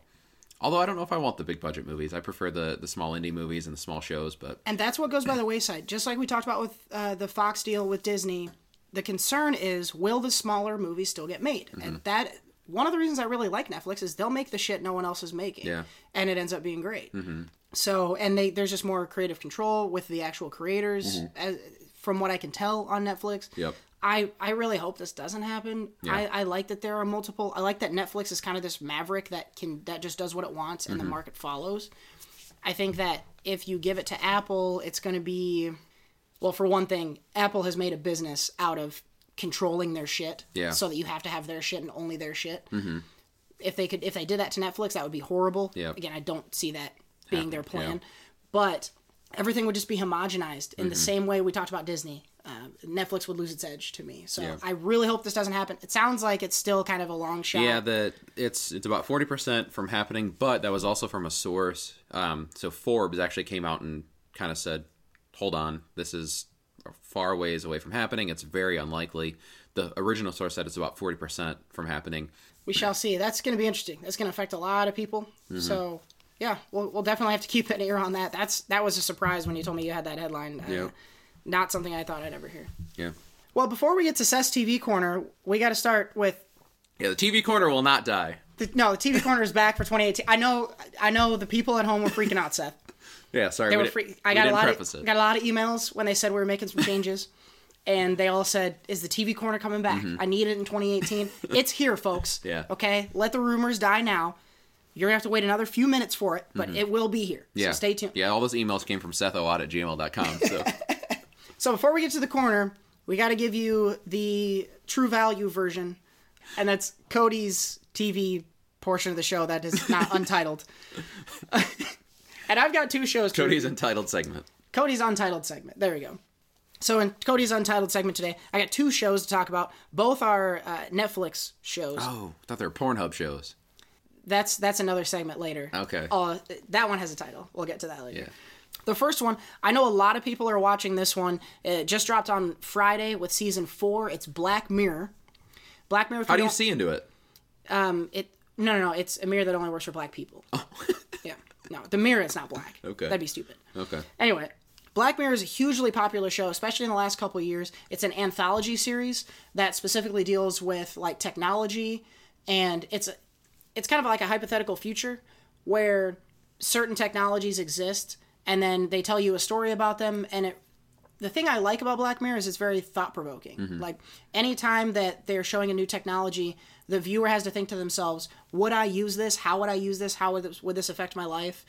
although I don't know if I want the big budget movies, I prefer the the small indie movies and the small shows. But And that's what goes by the wayside. Just like we talked about with uh, the Fox deal with Disney, the concern is will the smaller movies still get made? Mm-hmm. And that one of the reasons I really like Netflix is they'll make the shit no one else is making, Yeah. and it ends up being great. Mm-hmm. So and they there's just more creative control with the actual creators, as, from what I can tell on Netflix. Mm-hmm. Yep. I, I really hope this doesn't happen. Yeah. I, I like that there are multiple. I like that Netflix is kind of this maverick that can that just does what it wants and Mm-hmm. the market follows. I think that if you give it to Apple, it's going to be well, for one thing, Apple has made a business out of controlling their shit, Yeah. so that you have to have their shit and only their shit. Mm-hmm. If they could, if they did that to Netflix, that would be horrible. Yep. Again, I don't see that being their plan, yeah. but everything would just be homogenized in the same way we talked about Disney. Uh, Netflix would lose its edge to me. So Yeah. I really hope this doesn't happen. It sounds like it's still kind of a long shot. Yeah, that it's it's about forty percent from happening, but that was also from a source. Um, so Forbes actually came out and kind of said, "Hold on, this is far ways away from happening. It's very unlikely." The original source said it's about forty percent from happening. we shall see. That's going to be interesting. That's going to affect a lot of people. Mm-hmm. So yeah, we'll, we'll definitely have to keep an ear on that. That's that was a surprise when you told me you had that headline. Uh, Yeah. Not something I thought I'd ever hear. Yeah, Well, before we get to Seth's TV Corner, we got to start with yeah. The TV corner will not die. the, no. The TV Corner is back for 2018. I know. I know the people at home were freaking out, Seth. *laughs* Yeah, sorry. They we were free. I got a lot of it. got a lot of emails when they said we were making some changes, and they all said, "Is the TV corner coming back? I need it in 2018. *laughs* it's here, folks. Mm-hmm. Yeah. Okay, let the rumors die now. You're gonna have to wait another few minutes for it, but it will be here. Mm-hmm. yeah, So stay tuned. Yeah, all those emails came from SethOwad at gmail.com. So *laughs* So before we get to the corner, we got to give you the true value version, and that's Cody's TV portion of the show that is not *laughs* untitled. *laughs* and I've got two shows. To Cody's review. entitled segment. Cody's Untitled segment. There we go. So in Cody's Untitled segment today, I got two shows to talk about. Both are uh, Netflix shows. Oh, I thought they were Pornhub shows. That's that's another segment later. Okay. Uh, that one has a title. We'll get to that later. Yeah. The first one, I know a lot of people are watching this one. It just dropped on Friday with season four. It's Black Mirror. Black Mirror. How do you see into it? Um, it no no no. It's a mirror that only works for black people. Oh. *laughs* yeah. No, the mirror is not black. Okay. That'd be stupid. Okay. Anyway, Black Mirror is a hugely popular show, especially in the last couple of years. It's an anthology series that specifically deals with like technology, and it's a, it's kind of like a hypothetical future where certain technologies exist, and then they tell you a story about them, and it. The thing I like about Black Mirror is it's very thought provoking. Mm-hmm. Like anytime that they're showing a new technology, the viewer has to think to themselves, "Would I use this? How would I use this? How would this, would this affect my life?"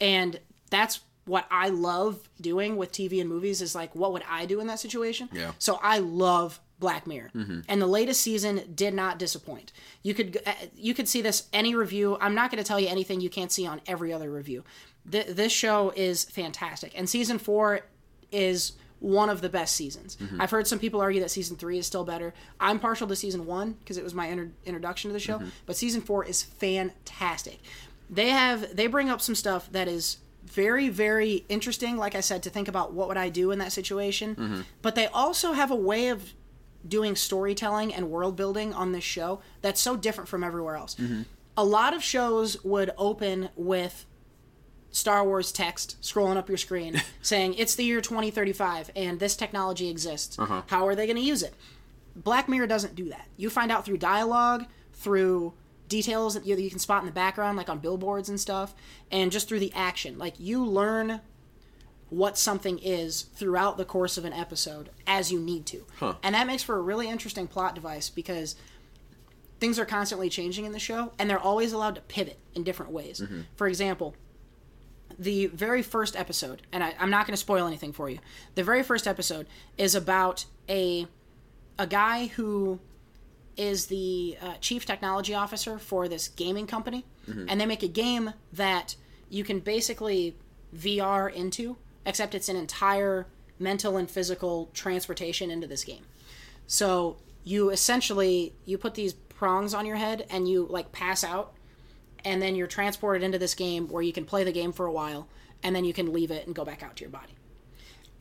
And that's what I love doing with TV and movies is like, what would I do in that situation? Yeah. So I love Black Mirror, mm-hmm. and the latest season did not disappoint. You could uh, you could see this any review. I'm not going to tell you anything you can't see on every other review. Th- this show is fantastic, and season four is one of the best seasons. Mm-hmm. I've heard some people argue that season three is still better. I'm partial to season one because it was my inter- introduction to the show, mm-hmm. but season four is fantastic. They have they bring up some stuff that is very very interesting. Like I said, to think about what would I do in that situation, mm-hmm. but they also have a way of doing storytelling and world building on this show that's so different from everywhere else. Mm-hmm. A lot of shows would open with Star Wars text scrolling up your screen *laughs* saying it's the year 2035 and this technology exists. Uh-huh. How are they going to use it? Black Mirror doesn't do that. You find out through dialogue, through details that you, that you can spot in the background, like on billboards and stuff, and just through the action. Like you learn what something is throughout the course of an episode as you need to. And that makes for a really interesting plot device because things are constantly changing in the show and they're always allowed to pivot in different ways. Mm-hmm. For example, the very first episode, and I, I'm not going to spoil anything for you. The very first episode is about a a guy who is the uh, chief technology officer for this gaming company, and they make a game that you can basically VR into, except it's an entire mental and physical transportation into this game. So you essentially you put these prongs on your head and you like pass out and then you're transported into this game where you can play the game for a while and then you can leave it and go back out to your body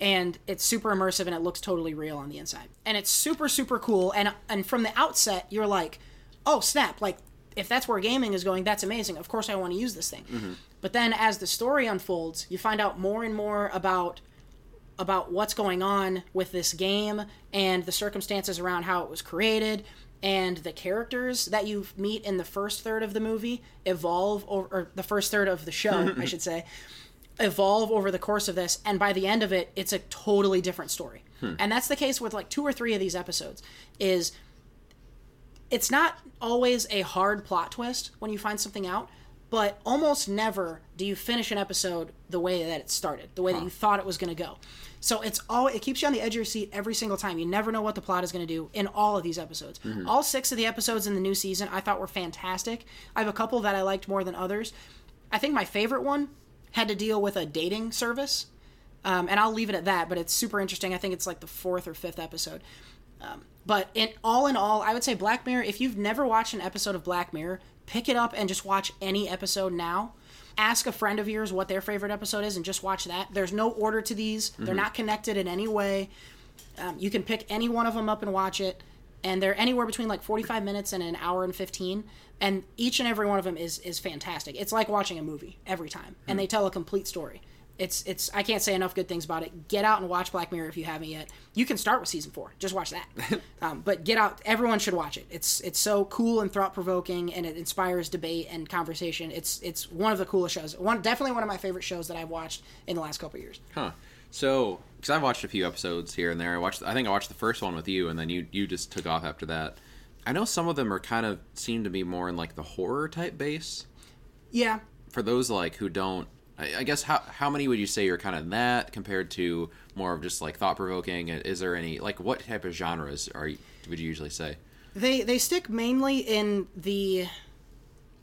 and it's super immersive and it looks totally real on the inside. And it's super super cool. And and from the outset you're like oh snap like if that's where gaming is going that's amazing. Of course i want to use this thing. Mm-hmm. But then as the story unfolds you find out more and more about about what's going on with this game and the circumstances around how it was created and the characters that you meet in the first third of the movie evolve over or the first third of the show *laughs* i should say evolve over the course of this and by the end of it it's a totally different story. Hmm. And that's the case with like two or three of these episodes is it's not always a hard plot twist when you find something out but almost never do you finish an episode the way that it started the way that you thought it was going to go. So it's all it keeps you on the edge of your seat every single time. You never know what the plot is going to do in all of these episodes. Mm-hmm. All six of the episodes in the new season i thought were fantastic. I have a couple that i liked more than others. I think my favorite one had to deal with a dating service um, and I'll leave it at that. But it's super interesting. I think it's like the fourth or fifth episode. Um, but in all in all, I would say Black Mirror. If you've never watched an episode of Black Mirror, pick it up and just watch any episode now. Ask a friend of yours what their favorite episode is, and just watch that. There's no order to these. They're not connected in any way. Um, you can pick any one of them up and watch it, and they're anywhere between like 45 minutes and an hour and 15. And each and every one of them is is fantastic. It's like watching a movie every time, and they tell a complete story. It's it's I can't say enough good things about it. Get out and watch Black Mirror if you haven't yet. You can start with season four. Just watch that. *laughs* um, but get out. Everyone should watch it. It's it's so cool and thought provoking, and it inspires debate and conversation. It's it's one of the coolest shows. One definitely one of my favorite shows that I've watched in the last couple of years. Huh. So, because I've watched a few episodes here and there. I watched. I think I watched the first one with you, and then you you just took off after that. I know some of them are kind of seem to be more in like the horror type base. Yeah, For those like who don't, I, I guess how how many would you say you're kind of in that compared to more of just like thought provoking? Is there any like what type of genres are you, would you usually say? They they stick mainly in the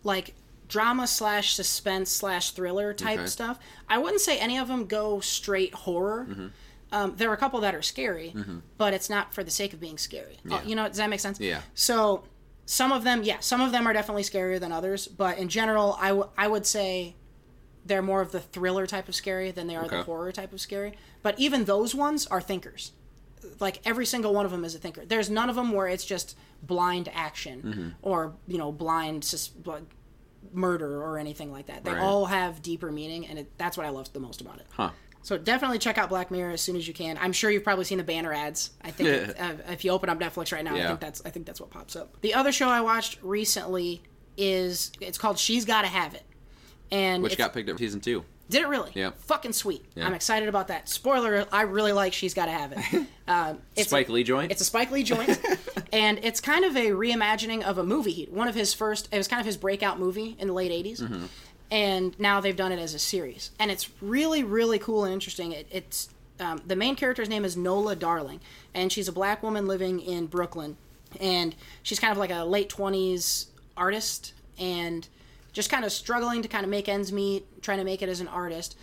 like drama slash suspense slash thriller type Okay. stuff. I wouldn't say any of them go straight horror. Mm-hmm. Um, there are a couple that are scary, but it's not for the sake of being scary. Uh, you know, does that make sense? Yeah. So some of them, yeah, some of them are definitely scarier than others, but in general, I, w- I would say they're more of the thriller type of scary than they are the horror type of scary. But even those ones are thinkers. Like every single one of them is a thinker. There's none of them where it's just blind action Mm-hmm. or you know blind sus- murder or anything like that. They Right. all have deeper meaning, and it, that's what I love the most about it. Huh. So definitely check out Black Mirror as soon as you can. I'm sure you've probably seen the banner ads. I think uh, if you open up Netflix right now, I think that's I think that's what pops up. The other show I watched recently is it's called She's Gotta Have It, and Which got picked up for season two. did it really? Yeah. Fucking sweet. I'm excited about that. Spoiler: I really like She's Gotta Have It. *laughs* Um, it's Spike Lee joint. it's a Spike Lee joint, *laughs* and it's kind of a reimagining of a movie. One of his first. It was kind of his breakout movie in the late '80s, Mm-hmm. And now they've done it as a series, and it's really, really cool and interesting. It, it's um, the main character's name is Nola Darling, and she's a black woman living in Brooklyn, and she's kind of like a late twenties artist, and just kind of struggling to kind of make ends meet, trying to make it as an artist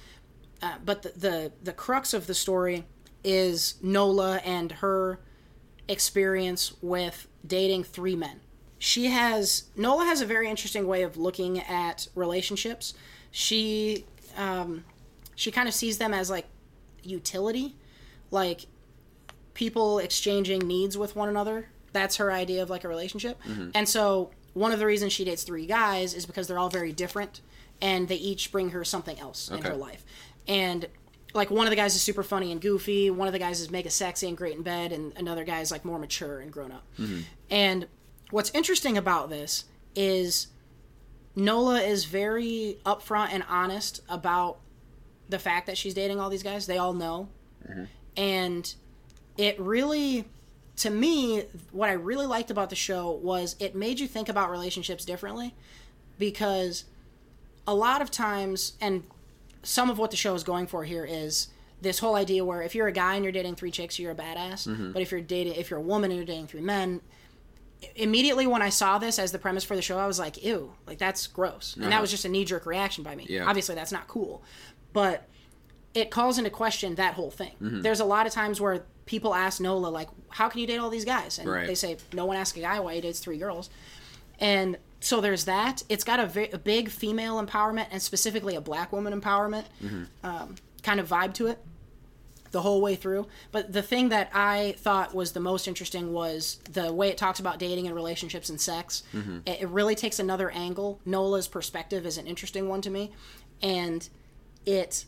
uh, but the, the the crux of the story is Nola and her experience with dating three men. She has Nola has a very interesting way of looking at relationships. She um, she kind of sees them as like utility, like people exchanging needs with one another. That's her idea of like a relationship. And so one of the reasons she dates three guys is because they're all very different and they each bring her something else in her life. And like one of the guys is super funny and goofy, one of the guys is mega sexy and great in bed, and another guy is like more mature and grown up. And what's interesting about this is Nola is very upfront and honest about the fact that she's dating all these guys. They all know. Mm-hmm. And it really, to me, what I really liked about the show was it made you think about relationships differently because a lot of times, and some of what the show is going for here is this whole idea where if you're a guy and you're dating three chicks, you're a badass. Mm-hmm. But if you're dating, if you're a woman and you're dating three men, immediately when I saw this as the premise for the show, I was like, ew, like that's gross. And that was just a knee jerk reaction by me. Yeah. Obviously, that's not cool. But it calls into question that whole thing. Mm-hmm. There's a lot of times where people ask Nola, like, how can you date all these guys? And Right. they say, no one asks a guy why he dates three girls. And so there's that. It's got a, big female empowerment and specifically a black woman empowerment um, kind of vibe to it the whole way through. But the thing that I thought was the most interesting was the way it talks about dating and relationships and sex. Mm-hmm. It, it really takes another angle. Nola's perspective is an interesting one to me, and it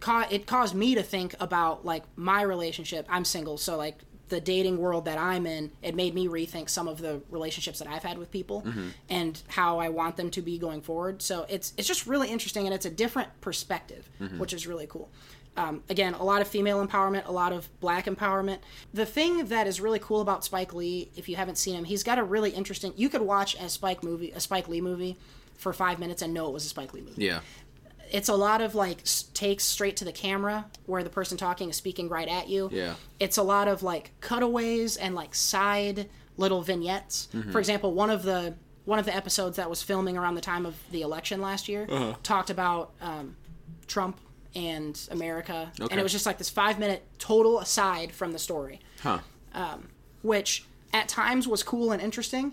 ca- it caused me to think about like my relationship. I'm single, so like the dating world that I'm in, it made me rethink some of the relationships that I've had with people mm-hmm. and how I want them to be going forward. So it's it's just really interesting and it's a different perspective, mm-hmm. which is really cool. Um, again, a lot of female empowerment, a lot of black empowerment. The thing that is really cool about Spike Lee, if you haven't seen him, he's got a really interesting. You could watch a Spike movie, a Spike Lee movie, for five minutes and know it was a Spike Lee movie yeah. it's a lot of like takes straight to the camera where the person talking is speaking right at you. Yeah. It's a lot of like cutaways and like side little vignettes. Mm-hmm. For example, one of the one of the episodes that was filming around the time of the election last year Uh-huh. talked about um, Trump and America, Okay. and it was just like this five minute total aside from the story, Huh. Um, which at times was cool and interesting.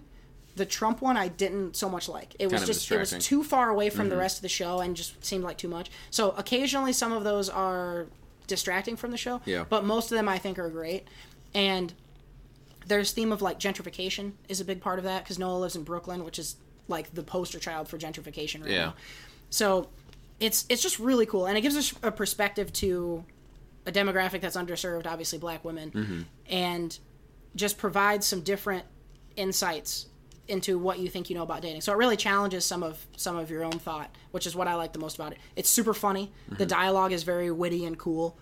The Trump one I didn't so much like. It was Kind of just it was too far away from the mm-hmm. rest of the show and just seemed like too much. So occasionally some of those are distracting from the show. Yeah. But most of them I think are great. And there's theme of like gentrification is a big part of that because Nola lives in Brooklyn, which is like the poster child for gentrification right Yeah. now. So it's it's just really cool, and it gives us a perspective to a demographic that's underserved, obviously black women, Mm-hmm. and just provides some different insights into what you think you know about dating. So it really challenges some of some of your own thought, which is what I like the most about it. It's super funny. The Mm-hmm. dialogue is very witty and cool,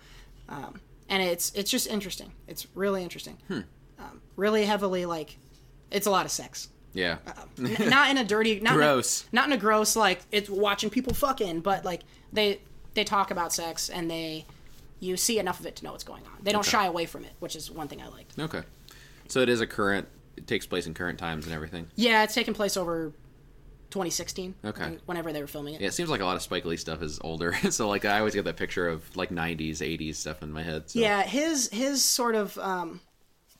um, and it's it's just interesting. It's really interesting. Hmm. Um, really heavily like, it's a lot of sex. Yeah. N- not in a dirty, not Gross. In a, not in a gross like it's watching people fucking, but like they they talk about sex and they you see enough of it to know what's going on. They don't Okay. shy away from it, which is one thing I liked. Okay. So it is a current. It takes place in current times and everything. Yeah, it's taking place over 2016. Okay. when- Whenever they were filming it. Yeah, it seems like a lot of Spike Lee stuff is older. *laughs* so like I always get that picture of like 90s, 80s stuff in my head. So. Yeah, his his sort of um,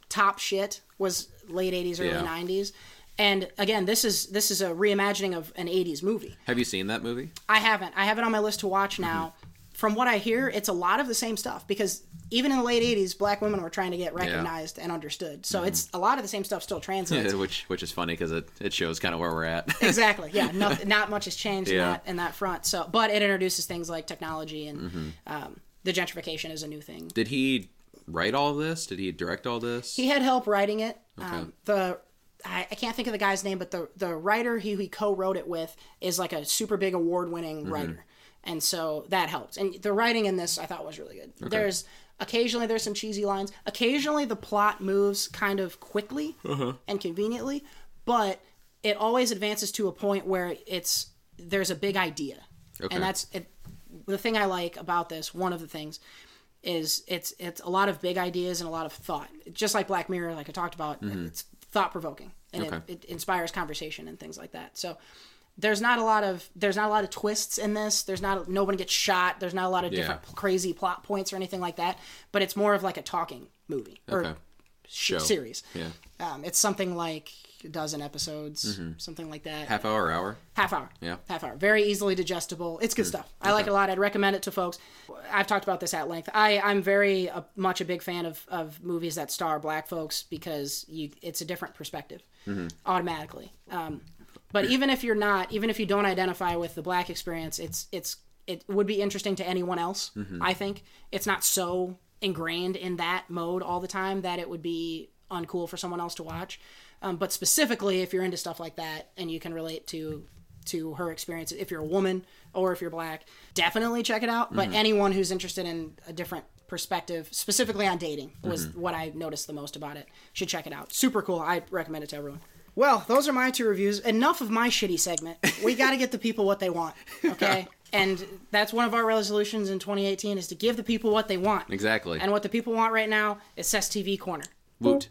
top shit was late 80s, early Yeah. 90s. And again, this is this is a reimagining of an 80s movie. Have you seen that movie? I haven't. I have it on my list to watch now. Mm-hmm. From what I hear, it's a lot of the same stuff because even in the late 80s, black women were trying to get recognized and understood. So it's a lot of the same stuff still translates. *laughs* which which is funny because it, it shows kind of where we're at. *laughs* exactly. Yeah. Not, not much has changed in that in that front. So, but it introduces things like technology and Mm-hmm. um, the gentrification is a new thing. Did he write all this? Did he direct all this? He had help writing it. Okay. Um, the I, I can't think of the guy's name, but the the writer he, he co-wrote it with is like a super big award-winning Mm-hmm. writer, and so that helped. And the writing in this I thought was really good. There's occasionally there's some cheesy lines. Occasionally the plot moves kind of quickly Uh-huh. and conveniently, but it always advances to a point where it's there's a big idea, Okay. and that's it, the thing I like about this. One of the things is it's it's a lot of big ideas and a lot of thought. Just like Black Mirror, like I talked about, it's thought provoking and. Okay. it, it inspires conversation and things like that. So there's not a lot of there's not a lot of twists in this. There's not no one gets shot. There's not a lot of Yeah. different crazy plot points or anything like that. But it's more of like a talking movie or Okay. sh- Show. series. Yeah. Um, it's something like a dozen episodes, something like that. Mm-hmm. Half hour, hour. Half hour. Yeah. Half hour. Very easily digestible. It's good stuff. I like it a lot. I'd recommend it to folks. I've talked about this at length. I, I'm very uh, much a big fan of, of movies that star black folks because you it's a different perspective automatically. Um, but even if you're not, even if you don't identify with the black experience, it's it's it would be interesting to anyone else. I think it's not so ingrained in that mode all the time that it would be uncool for someone else to watch. Um, but specifically, if you're into stuff like that and you can relate to to her experience, if you're a woman or if you're black, definitely check it out. But anyone who's interested in a different perspective, specifically on dating, was what I noticed the most about it. Should check it out. Super cool. I recommend it to everyone. Well, those are my two reviews. Enough of my shitty segment. We *laughs* got to get the people what they want. Okay. *laughs* And that's one of our resolutions in 2018 is to give the people what they want. Exactly. And what the people want right now is Seth's TV Corner. Woot.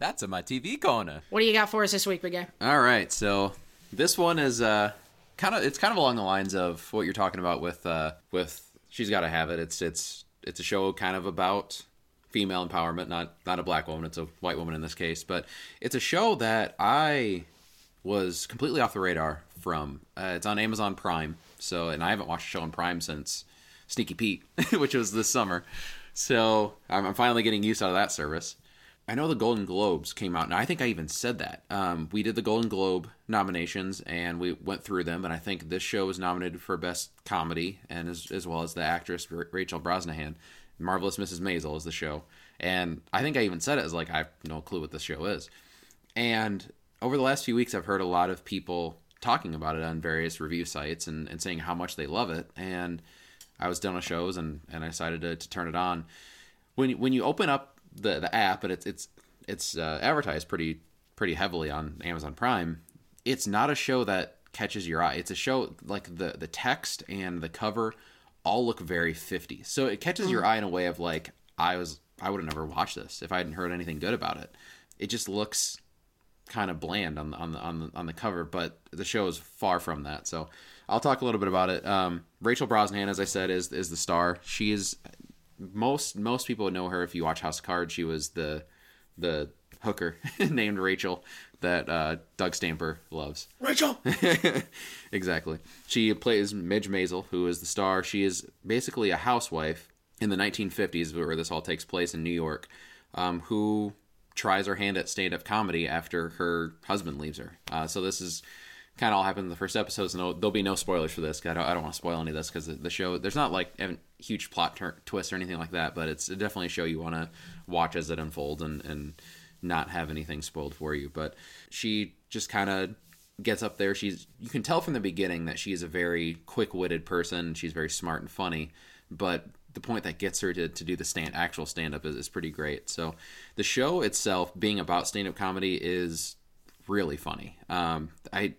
That's in my TV corner. What do you got for us this week, Big Guy? All right, so this one is uh kind of it's kind of along the lines of what you're talking about with uh with she's got to have it. It's it's it's a show kind of about female empowerment, not not a black woman. It's a white woman in this case, but it's a show that I was completely off the radar from. Uh, it's on Amazon Prime, so and I haven't watched a show on Prime since Sneaky Pete, *laughs* which was this summer. So I'm, I'm finally getting used out of that service. I know the Golden Globes came out, and I think I even said that. Um, we did the Golden Globe nominations, and we went through them, and I think this show was nominated for Best Comedy, and as, as well as the actress Rachel Brosnahan. Marvelous Mrs. Maisel is the show, and I think I even said it as like I have no clue what this show is. And over the last few weeks, I've heard a lot of people talking about it on various review sites and, and saying how much they love it. And I was done with shows, and, and I decided to, to turn it on. When when you open up the, the app, and it's it's it's uh, advertised pretty pretty heavily on Amazon Prime. It's not a show that catches your eye. It's a show like the the text and the cover all look very 50. So it catches your eye in a way of like I was I would have never watched this if I hadn't heard anything good about it. It just looks kind of bland on the on the on the on the cover, but the show is far from that. So I'll talk a little bit about it. Um, Rachel Brosnahan, as I said, is is the star. She is most most people would know her if you watch House of Cards. She was the the hooker *laughs* named Rachel that uh, Doug Stamper loves. Rachel. *laughs* exactly. She plays Midge Maisel, who is the star. She is basically a housewife in the 1950s, where this all takes place in New York, um, who tries her hand at stand-up comedy after her husband leaves her. Uh, so this is kind of all happened in the first episode. So no, there'll be no spoilers for this. I don't, I don't want to spoil any of this because the, the show there's not like a huge plot twist or anything like that, but it's definitely a show you want to watch as it unfolds and and not have anything spoiled for you. But she just kind of gets up there. She's you can tell from the beginning that she's a very quick-witted person. She's very smart and funny, but the point that gets her to, to do the stand actual stand up is, is pretty great. So the show itself being about stand up comedy is really funny. Um, I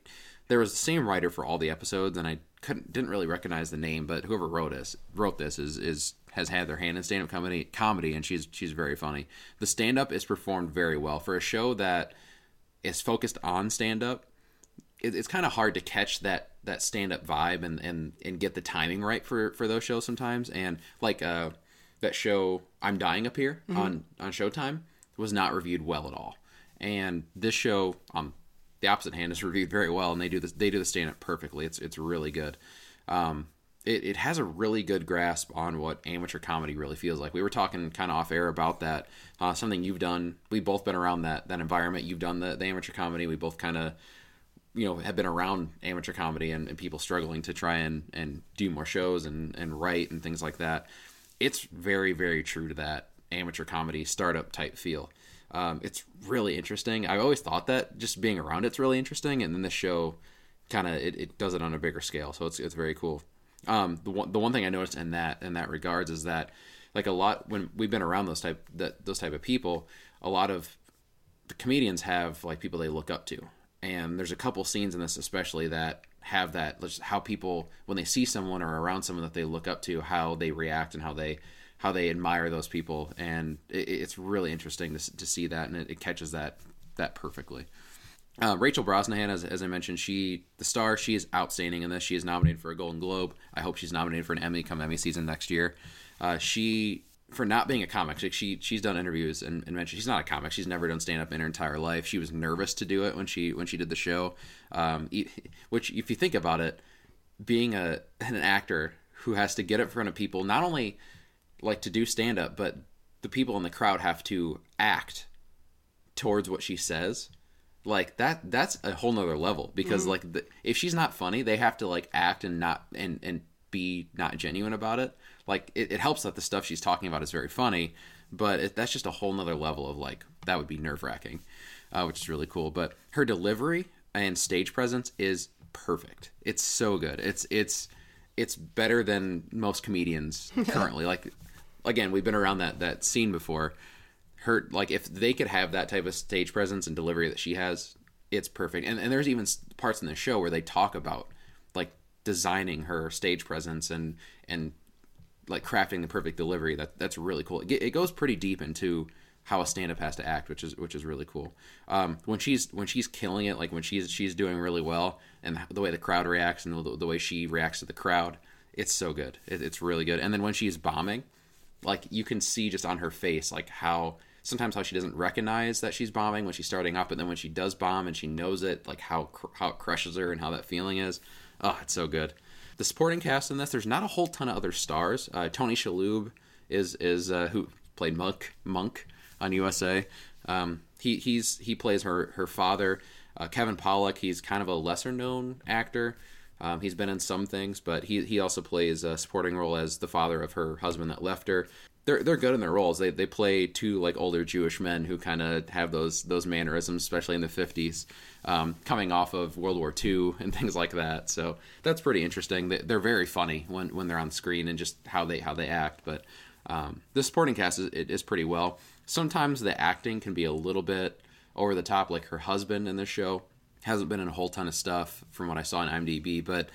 there was the same writer for all the episodes, and I couldn't didn't really recognize the name, but whoever wrote this wrote this is is has had their hand in stand up comedy comedy, and she's she's very funny. The stand up is performed very well for a show that is focused on stand up. It, it's kind of hard to catch that that stand up vibe and, and and get the timing right for for those shows sometimes. And like uh, that show I'm Dying Up Here on on Showtime was not reviewed well at all. And this show on the opposite hand is reviewed very well, and they do this they do the stand up perfectly. It's it's really good. Um, it, it has a really good grasp on what amateur comedy really feels like. We were talking kind of off air about that. Uh, something you've done. We've both been around that that environment. You've done the, the amateur comedy. We both kind of you know have been around amateur comedy and, and people struggling to try and and do more shows and and write and things like that it's very very true to that amateur comedy startup type feel um, it's really interesting. I always thought that just being around it's really interesting and then the show kind of it, it does it on a bigger scale so it's it's very cool. Um, the one the one thing i noticed in that in that regards is that like a lot when we've been around those type that those type of people a lot of the comedians have like people they look up to. And there's a couple scenes in this especially that have that how people when they see someone or around someone that they look up to how they react and how they how they admire those people and it, it's really interesting to, to see that and it, it catches that that perfectly uh, Rachel Brosnahan, as, as I mentioned, she the star. She is outstanding in this. She is nominated for a Golden Globe. I hope she's nominated for an Emmy come Emmy season next year. Uh, she for not being a comic. She she's done interviews and, and mentioned she's not a comic. She's never done stand up in her entire life. She was nervous to do it when she when she did the show. Um, which if you think about it, being a an actor who has to get in front of people, not only like to do stand up, but the people in the crowd have to act towards what she says. Like that that's a whole nother level because like the, if she's not funny, they have to like act and not and and be not genuine about it. Like it, it helps that the stuff she's talking about is very funny but it, that's just a whole nother level of like that would be nerve-wracking uh, which is really cool. But her delivery and stage presence is perfect. It's so good. It's it's it's better than most comedians *laughs* currently. Like again we've been around that that scene before. Her like if they could have that type of stage presence and delivery that she has it's perfect. And, and there's even parts in the show where they talk about like designing her stage presence and and like crafting the perfect delivery. That that's really cool. It, it goes pretty deep into how a stand-up has to act which is which is really cool. Um, when she's when she's killing it like when she's she's doing really well and the way the crowd reacts and the, the way she reacts to the crowd it's so good. It, it's really good. And then when she's bombing like you can see just on her face like how sometimes how she doesn't recognize that she's bombing when she's starting up but then when she does bomb and she knows it like how how it crushes her and how that feeling is. Oh it's so good. The supporting cast in this there's not a whole ton of other stars. Uh, tony shalhoub is is uh, who played monk monk on usa um, he he's he plays her her father. Uh, kevin Pollak he's kind of a lesser known actor um, he's been in some things, but he he also plays a supporting role as the father of her husband that left her. They're they're good in their roles. They they play two like older Jewish men who kind of have those those mannerisms, especially in the fifties, um, coming off of World War II *laughs* and things like that. So that's pretty interesting. They, they're very funny when when they're on screen and just how they how they act. But um, the supporting cast is it is pretty well. Sometimes the acting can be a little bit over the top, like her husband in this show hasn't been in a whole ton of stuff from what I saw on IMDb, but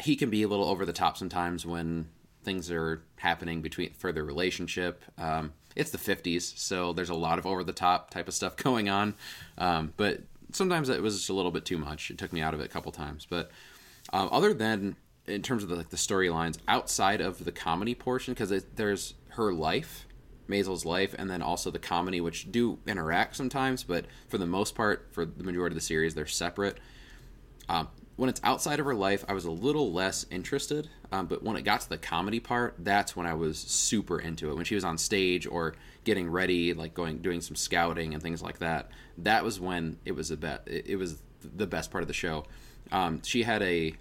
he can be a little over the top sometimes when things are happening between for their relationship. Um, it's the 50s, so there's a lot of over the top type of stuff *laughs* going on. Um, but sometimes it was just a little bit too much. It took me out of it a couple times. But um, other than in terms of the, like the storylines outside of the comedy portion, because there's her life, Maisel's life, and then also the comedy, which do interact sometimes, but for the most part, for the majority of the series, they're separate. Um, when it's outside of her life, I was a little less interested. Um, but when it got to the comedy part, that's when I was super into it. When she was on stage or getting ready, like going doing some scouting and things like that, that was when it was a bet. It, was the best part of the show. Um, she had a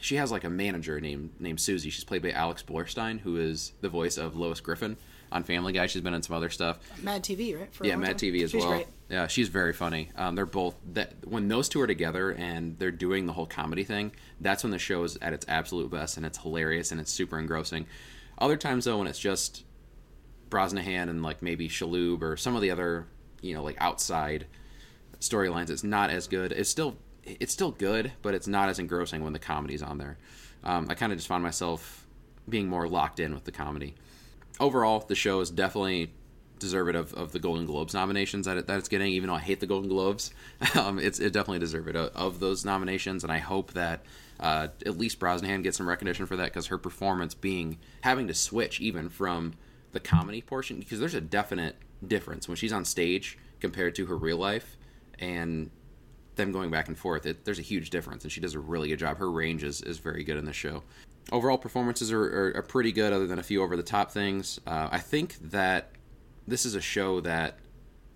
she has like a manager named named Susie. She's played by Alex Borstein, who is the voice of Lois Griffin on Family Guy. She's been in some other stuff. Mad TV, right? For yeah, Mad time. TV as she's well. Great. Yeah, she's very funny. Um, they're both that when those two are together and they're doing the whole comedy thing. That's when the show is at its absolute best and it's hilarious and it's super engrossing. Other times though, when it's just Brosnahan and like maybe Shalhoub or some of the other you know like outside storylines, it's not as good. It's still it's still good, but it's not as engrossing when the comedy's on there. Um, I kind of just found myself being more locked in with the comedy overall, the show is definitely deserved of, of the Golden Globes nominations that, it, that it's getting. Even though I hate the Golden Globes, *laughs* um, it's it definitely deserved of, of, those nominations, and I hope that uh, at least Brosnahan gets some recognition for that because her performance being having to switch even from the comedy portion because there's a definite difference. When she's on stage compared to her real life and them going back and forth it, there's a huge difference. And she does a really good job. Her range is, is very good in the show overall performances are, are, are, pretty good, other than a few over the top things. Uh, I think that this is a show that,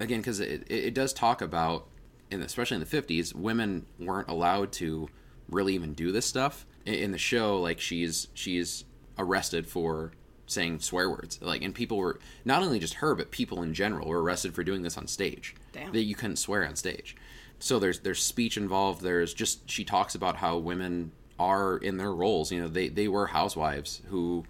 again, because it, it does talk about, and especially in the 50s, women weren't allowed to really even do this stuff. In, in the show, like she's she's arrested for saying swear words, like, and people were not only just her, but people in general were arrested for doing this on stage. Damn. That you couldn't swear on stage. So there's there's speech involved. There's just she talks about how women are in their roles. You know, they they were housewives who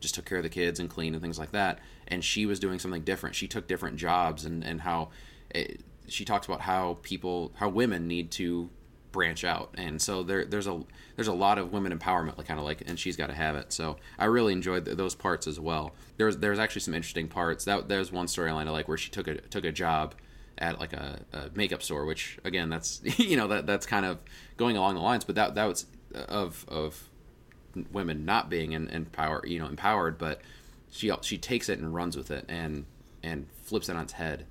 just took care of the kids and cleaned and things like that. And she was doing something different. She took different jobs and and how it, she talks about how people how women need to branch out. And so there there's a there's a lot of women empowerment like kind of like and she's got to have it. So I really enjoyed th- those parts as well. There's there's actually some interesting parts. That there's one storyline I like where she took a took a job at like a, a, makeup store, which again, that's *laughs* you know that that's kind of going along the lines. But that that was of of women not being in, in power, you know, empowered, but she she takes it and runs with it and and flips it on its head,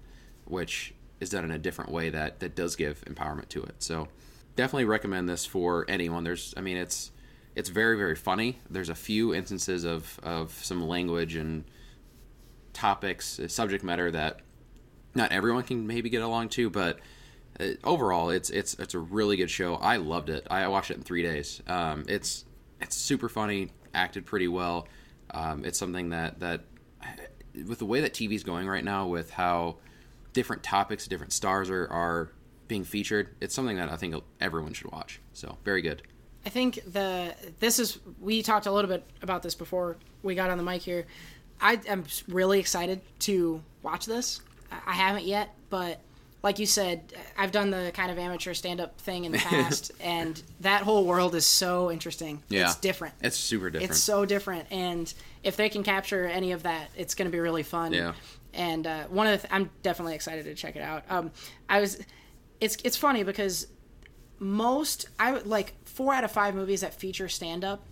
which is done in a different way that that does give empowerment to it. So definitely recommend this for anyone. There's, I mean, it's it's very very funny. There's a few instances of of some language and topics, subject matter that not everyone can maybe get along to, but uh, overall, it's it's it's a really good show. I loved it. I watched it in three days. Um, it's it's super funny, acted pretty well. Um, it's something that that with the way that TV's going right now, with how different topics, different stars are are being featured, it's something that I think everyone should watch. So very good. I think the this is we talked a little bit about this before we got on the mic here. I am really excited to watch this. I haven't yet, but like you said, I've done the kind of amateur stand up thing in the *laughs* past, and that whole world is so interesting. Yeah. It's different. It's super different. It's so different. And if they can capture any of that, it's going to be really fun. Yeah. And uh, one of the, th- I'm definitely excited to check it out. Um, I was, it's, it's funny because most, I would like four out of five movies that feature stand up,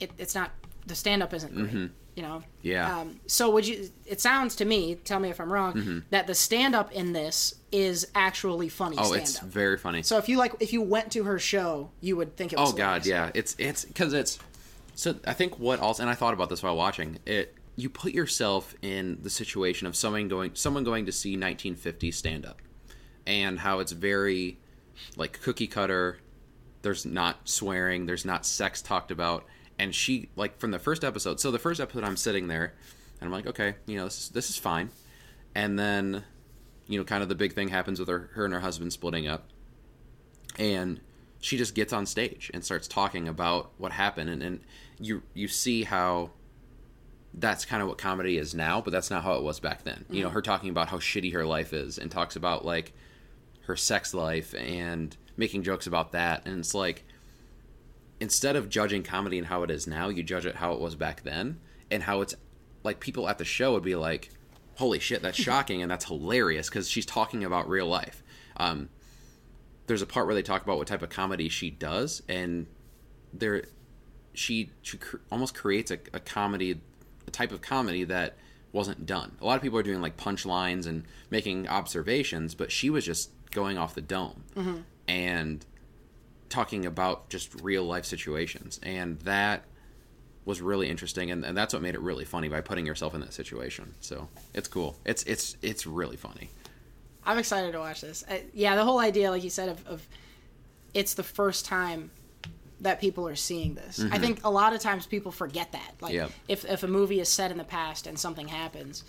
it, it's not, the stand up isn't great. Mm-hmm you know? Yeah. Um, so would you it sounds to me tell me if i'm wrong mm-hmm. that the stand up in this is actually funny oh stand-up. it's very funny. So if you like if you went to her show you would think it was oh god yeah. It's it's because it's so i think what also and i thought about this while watching it you put yourself in the situation of someone going someone going to see 1950 stand up and how it's very like cookie cutter there's not swearing there's not sex talked about and she like from the first episode. So the first episode, I'm sitting there, and I'm like, okay, you know, this is, this is fine. And then, you know, kind of the big thing happens with her, her and her husband splitting up, and she just gets on stage and starts talking about what happened, and, and you you see how that's kind of what comedy is now, but that's not how it was back then. Mm-hmm. You know, mm-hmm. her talking about how shitty her life is, and talks about like her sex life and making jokes about that, and it's like instead of judging comedy and how it is now, you judge it how it was back then and how it's like people at the show would be like, holy shit, that's *laughs* shocking and that's hilarious because she's talking about real life. Um, there's a part where they talk about what type of comedy she does, and there she, she cr- almost creates a, a comedy, a type of comedy that wasn't done. A lot of people are doing like punchlines and making observations, but she was just going off the dome and talking about just real life situations, and that was really interesting, and, and that's what made it really funny by putting yourself in that situation. So it's cool. It's it's it's really funny. I'm excited to watch this. Uh, yeah, the whole idea, like you said, of, of it's the first time that people are seeing this. I think a lot of times people forget that. Like Yep. if if a movie is set in the past and something happens,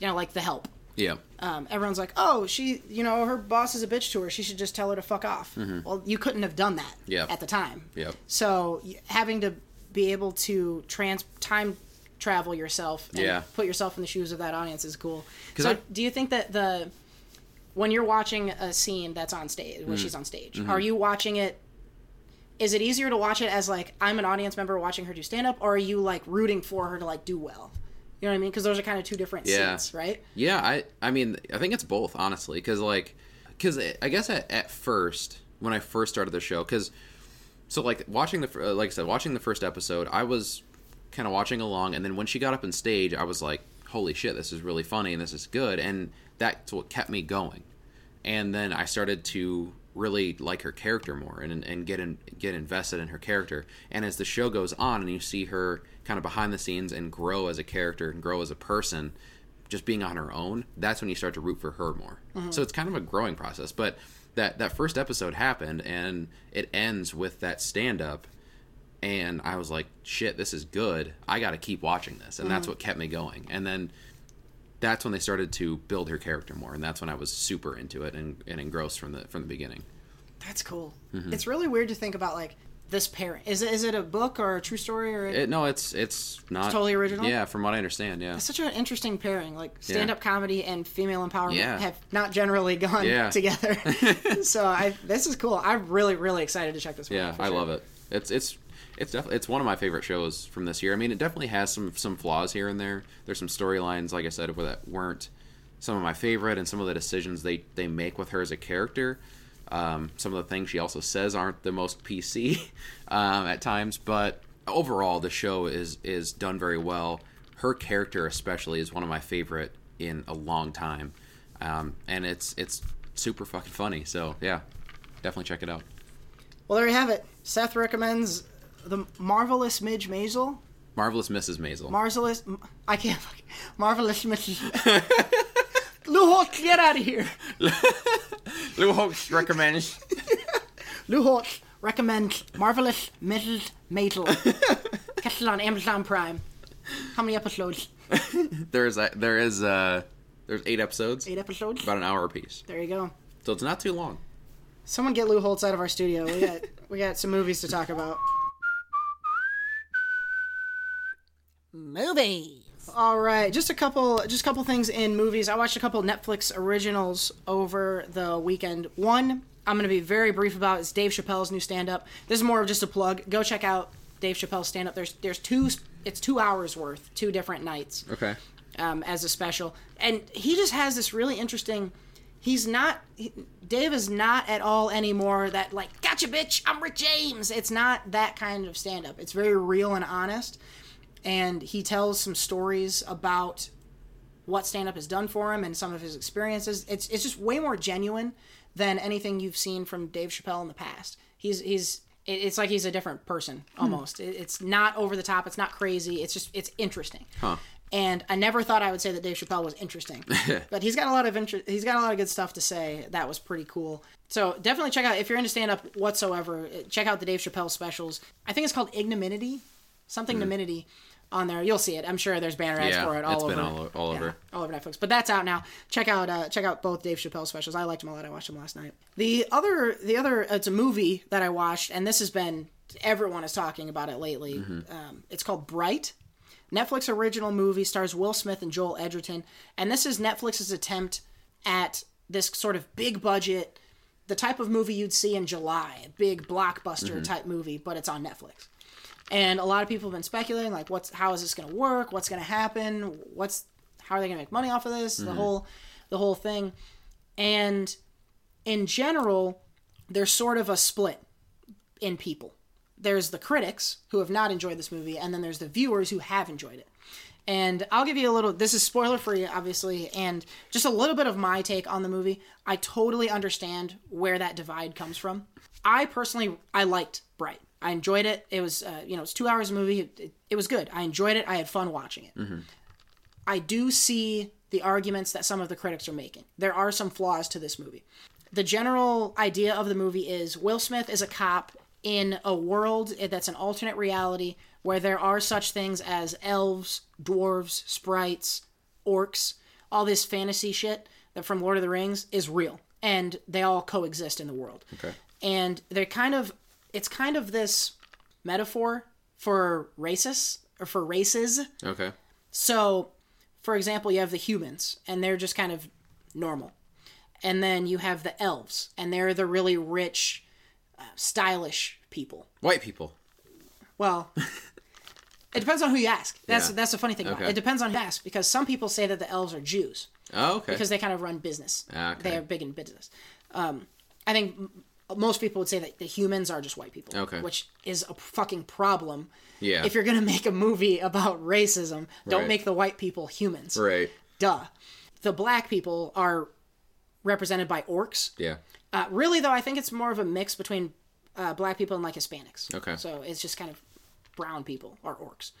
you know, like The Help. Yeah. Um, everyone's like, "Oh, she, you know, her boss is a bitch to her. She should just tell her to fuck off." Well, you couldn't have done that Yep. at the time. Yep. So having to be able to trans time travel yourself and Yeah. put yourself in the shoes of that audience is cool. So I- do you think that the when you're watching a scene that's on stage when she's on stage, Mm-hmm. are you watching it? Is it easier to watch it as like I'm an audience member watching her do stand up, or are you like rooting for her to like do well? You know what I mean? Because those are kind of two different Yeah. scenes, right? Yeah, I I mean I think it's both honestly because like because I guess at, at first when I first started the show because so like watching the uh, like I said watching the first episode I was kind of watching along and then when she got up on stage I was like holy shit this is really funny and this is good and that's what kept me going and then I started to really like her character more and and get in, get invested in her character. And as the show goes on, and you see her kind of behind the scenes and grow as a character and grow as a person, just being on her own, that's when you start to root for her more. Mm-hmm. So it's kind of a growing process. But that that first episode happened, and it ends with that stand up. And I was like, shit, this is good. I got to keep watching this. And that's mm-hmm. what kept me going. And then that's when they started to build her character more, and that's when I was super into it and, and engrossed from the from the beginning. That's cool. Mm-hmm. It's really weird to think about like this parent. Is it is it a book or a true story or It, no, it's it's not totally original? Yeah, from what I understand, yeah, It's such an interesting pairing. Like stand up comedy and female empowerment Yeah. have not generally gone Yeah. *laughs* together. *laughs* so I this is cool. I'm really really excited to check this one yeah, out. I sure. love it. It's it's it's definitely it's one of my favorite shows from this year. I mean, it definitely has some some flaws here and there. There's some storylines, like I said, that weren't some of my favorite, and some of the decisions they they make with her as a character. Um, some of the things she also says aren't the most PC *laughs* um, at times, but overall the show is is done very well. Her character, especially, is one of my favorite in a long time, um, and it's it's super fucking funny. So yeah, definitely check it out. Well, there you have it. Seth recommends the marvelous Midge Maisel. Marvelous Mrs. Maisel. Marvelous. I can't. Marvelous Mrs. Lou *laughs* Holtz, get out of here. *laughs* Lou Holtz recommends. *laughs* Lou Holtz recommends Marvelous Mrs. Maisel. Catch it on Amazon Prime. How many episodes? There's a, there is uh there's eight episodes, Eight episodes. about an hour apiece, There you go. so it's not too long. Someone get Lou Holtz out of our studio. We got we got some movies to talk about. Movies. All right, just a couple just a couple things in movies. I watched a couple Netflix originals over the weekend. One I'm going to be very brief about is Dave Chappelle's new stand up. This is more of just a plug. Go check out Dave Chappelle's stand up. There's there's two it's 2 hours worth, two different nights Okay. um, as a special. And he just has this really interesting. He's not. He, Dave is not at all anymore that like gotcha bitch. I'm Rick James. It's not that kind of stand up. It's very real and honest. And he tells some stories about what stand up has done for him and some of his experiences. It's it's just way more genuine than anything you've seen from Dave Chappelle in the past. He's he's it's like he's a different person hmm. almost. It, it's not over the top. It's not crazy. It's just it's interesting. And I never thought I would say that Dave Chappelle was interesting, *laughs* but he's got a lot of interest. He's got a lot of good stuff to say. That was pretty cool. So definitely check out if you're into stand up whatsoever. Check out the Dave Chappelle specials. I think it's called Ignominy, something hmm. Nominity on there. You'll see it. I'm sure there's banner ads Yeah, for it all it's over. been all all yeah, over. all over Netflix. But that's out now. Check out uh, check out both Dave Chappelle specials. I liked them a lot. I watched them last night. The other the other it's a movie that I watched, and this has been everyone is talking about it lately. Mm-hmm. Um, it's called Bright. Netflix original movie stars Will Smith and Joel Edgerton, and this is Netflix's attempt at this sort of big budget, the type of movie you'd see in July, big blockbuster type movie, but it's on Netflix. And a lot of people have been speculating, like, what's how is this going to work? What's going to happen? What's how are they going to make money off of this? The mm-hmm. whole the whole thing. And in general, there's sort of a split in people. There's the critics who have not enjoyed this movie, and then there's the viewers who have enjoyed it. And I'll give you a little. This is spoiler free, obviously, and just a little bit of my take on the movie. I totally understand where that divide comes from. I personally, I liked Bright. I enjoyed it. It was, uh, you know, it's two hours of movie. It, it, it was good. I enjoyed it. I had fun watching it. I do see the arguments that some of the critics are making. There are some flaws to this movie. The general idea of the movie is Will Smith is a cop in a world that's an alternate reality where there are such things as elves, dwarves, sprites, orcs, all this fantasy shit that from Lord of the Rings is real and they all coexist in the world. Okay. And they're kind of it's kind of this metaphor for racists or for races. Okay. So, for example, you have the humans, and they're just kind of normal. And then you have the elves, and they're the really rich, uh, stylish people. White people. Well, it depends on who you ask. That's Yeah. that's the funny thing about it. Okay. It depends on who you ask, because some people say that the elves are Jews Oh, okay. because they kind of run business. Ah, okay. They are big in business. Um, I think most people would say that the humans are just white people. Okay. Which is a fucking problem. Yeah. If you're gonna make a movie about racism, don't Right. make the white people humans. right. Duh. The black people are represented by orcs. Yeah. Uh, really, though, I think it's more of a mix between uh, black people and like Hispanics. Okay. So it's just kind of brown people are orcs.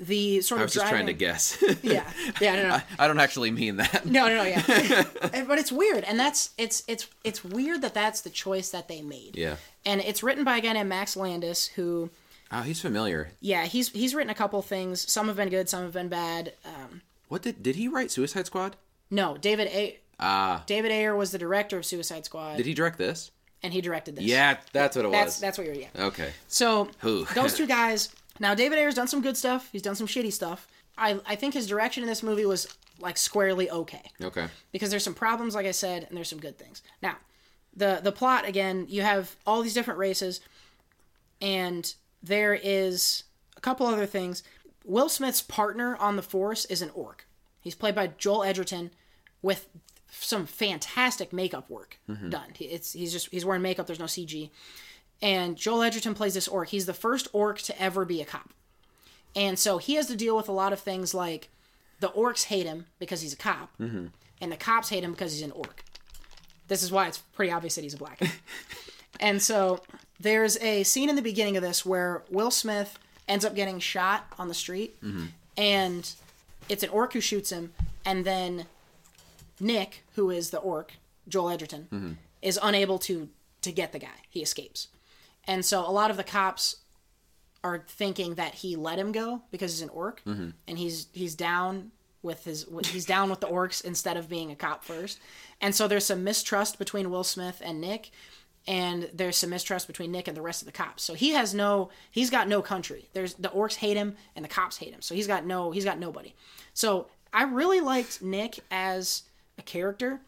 The sort I of was just trying to guess. *laughs* Yeah, yeah, no, no. I don't actually mean that. No, no, no, yeah. *laughs* but it's weird, and that's it's it's it's weird that that's the choice that they made. Yeah. And it's written by a guy named Max Landis, who, Oh, he's familiar. yeah, he's he's written a couple things. Some have been good, some have been bad. Um, What did did he write Suicide Squad? no, David A. Ah, David Ayer was the director of Suicide Squad, did he direct this? and he directed this. Yeah, that's what it that's was. that's what you're. Yeah. Okay. So Who? those two guys. Now David Ayer's done some good stuff. He's done some shitty stuff. I I think his direction in this movie was like squarely okay. Okay. because there's some problems like i said and there's some good things now the the plot again you have all these different races and there is a couple other things will smith's partner on the force is an orc he's played by joel edgerton with some fantastic makeup work mm-hmm. done He- it's he's just he's wearing makeup there's no cg and joel edgerton plays this orc. He's the first orc to ever be a cop. And so he has to deal with a lot of things like the orcs hate him because he's a cop, mm-hmm. and the cops hate him because he's an orc. This is why it's pretty obvious that he's a black *laughs* and so there's a scene in the beginning of this where Will Smith ends up getting shot on the street, mm-hmm. and it's an orc who shoots him, and then Nick, who is the orc, Joel Edgerton, mm-hmm. is unable to to get the guy. He escapes, and so a lot of the cops are thinking that he let him go because he's an orc and he's he's down with his he's down with the orcs instead of being a cop first. And so there's some mistrust between will smith and nick and there's some mistrust between nick and the rest of the cops. So he has no he's got no country. There's the orcs hate him and the cops hate him. So he's got no he's got nobody. So i really liked nick as a character.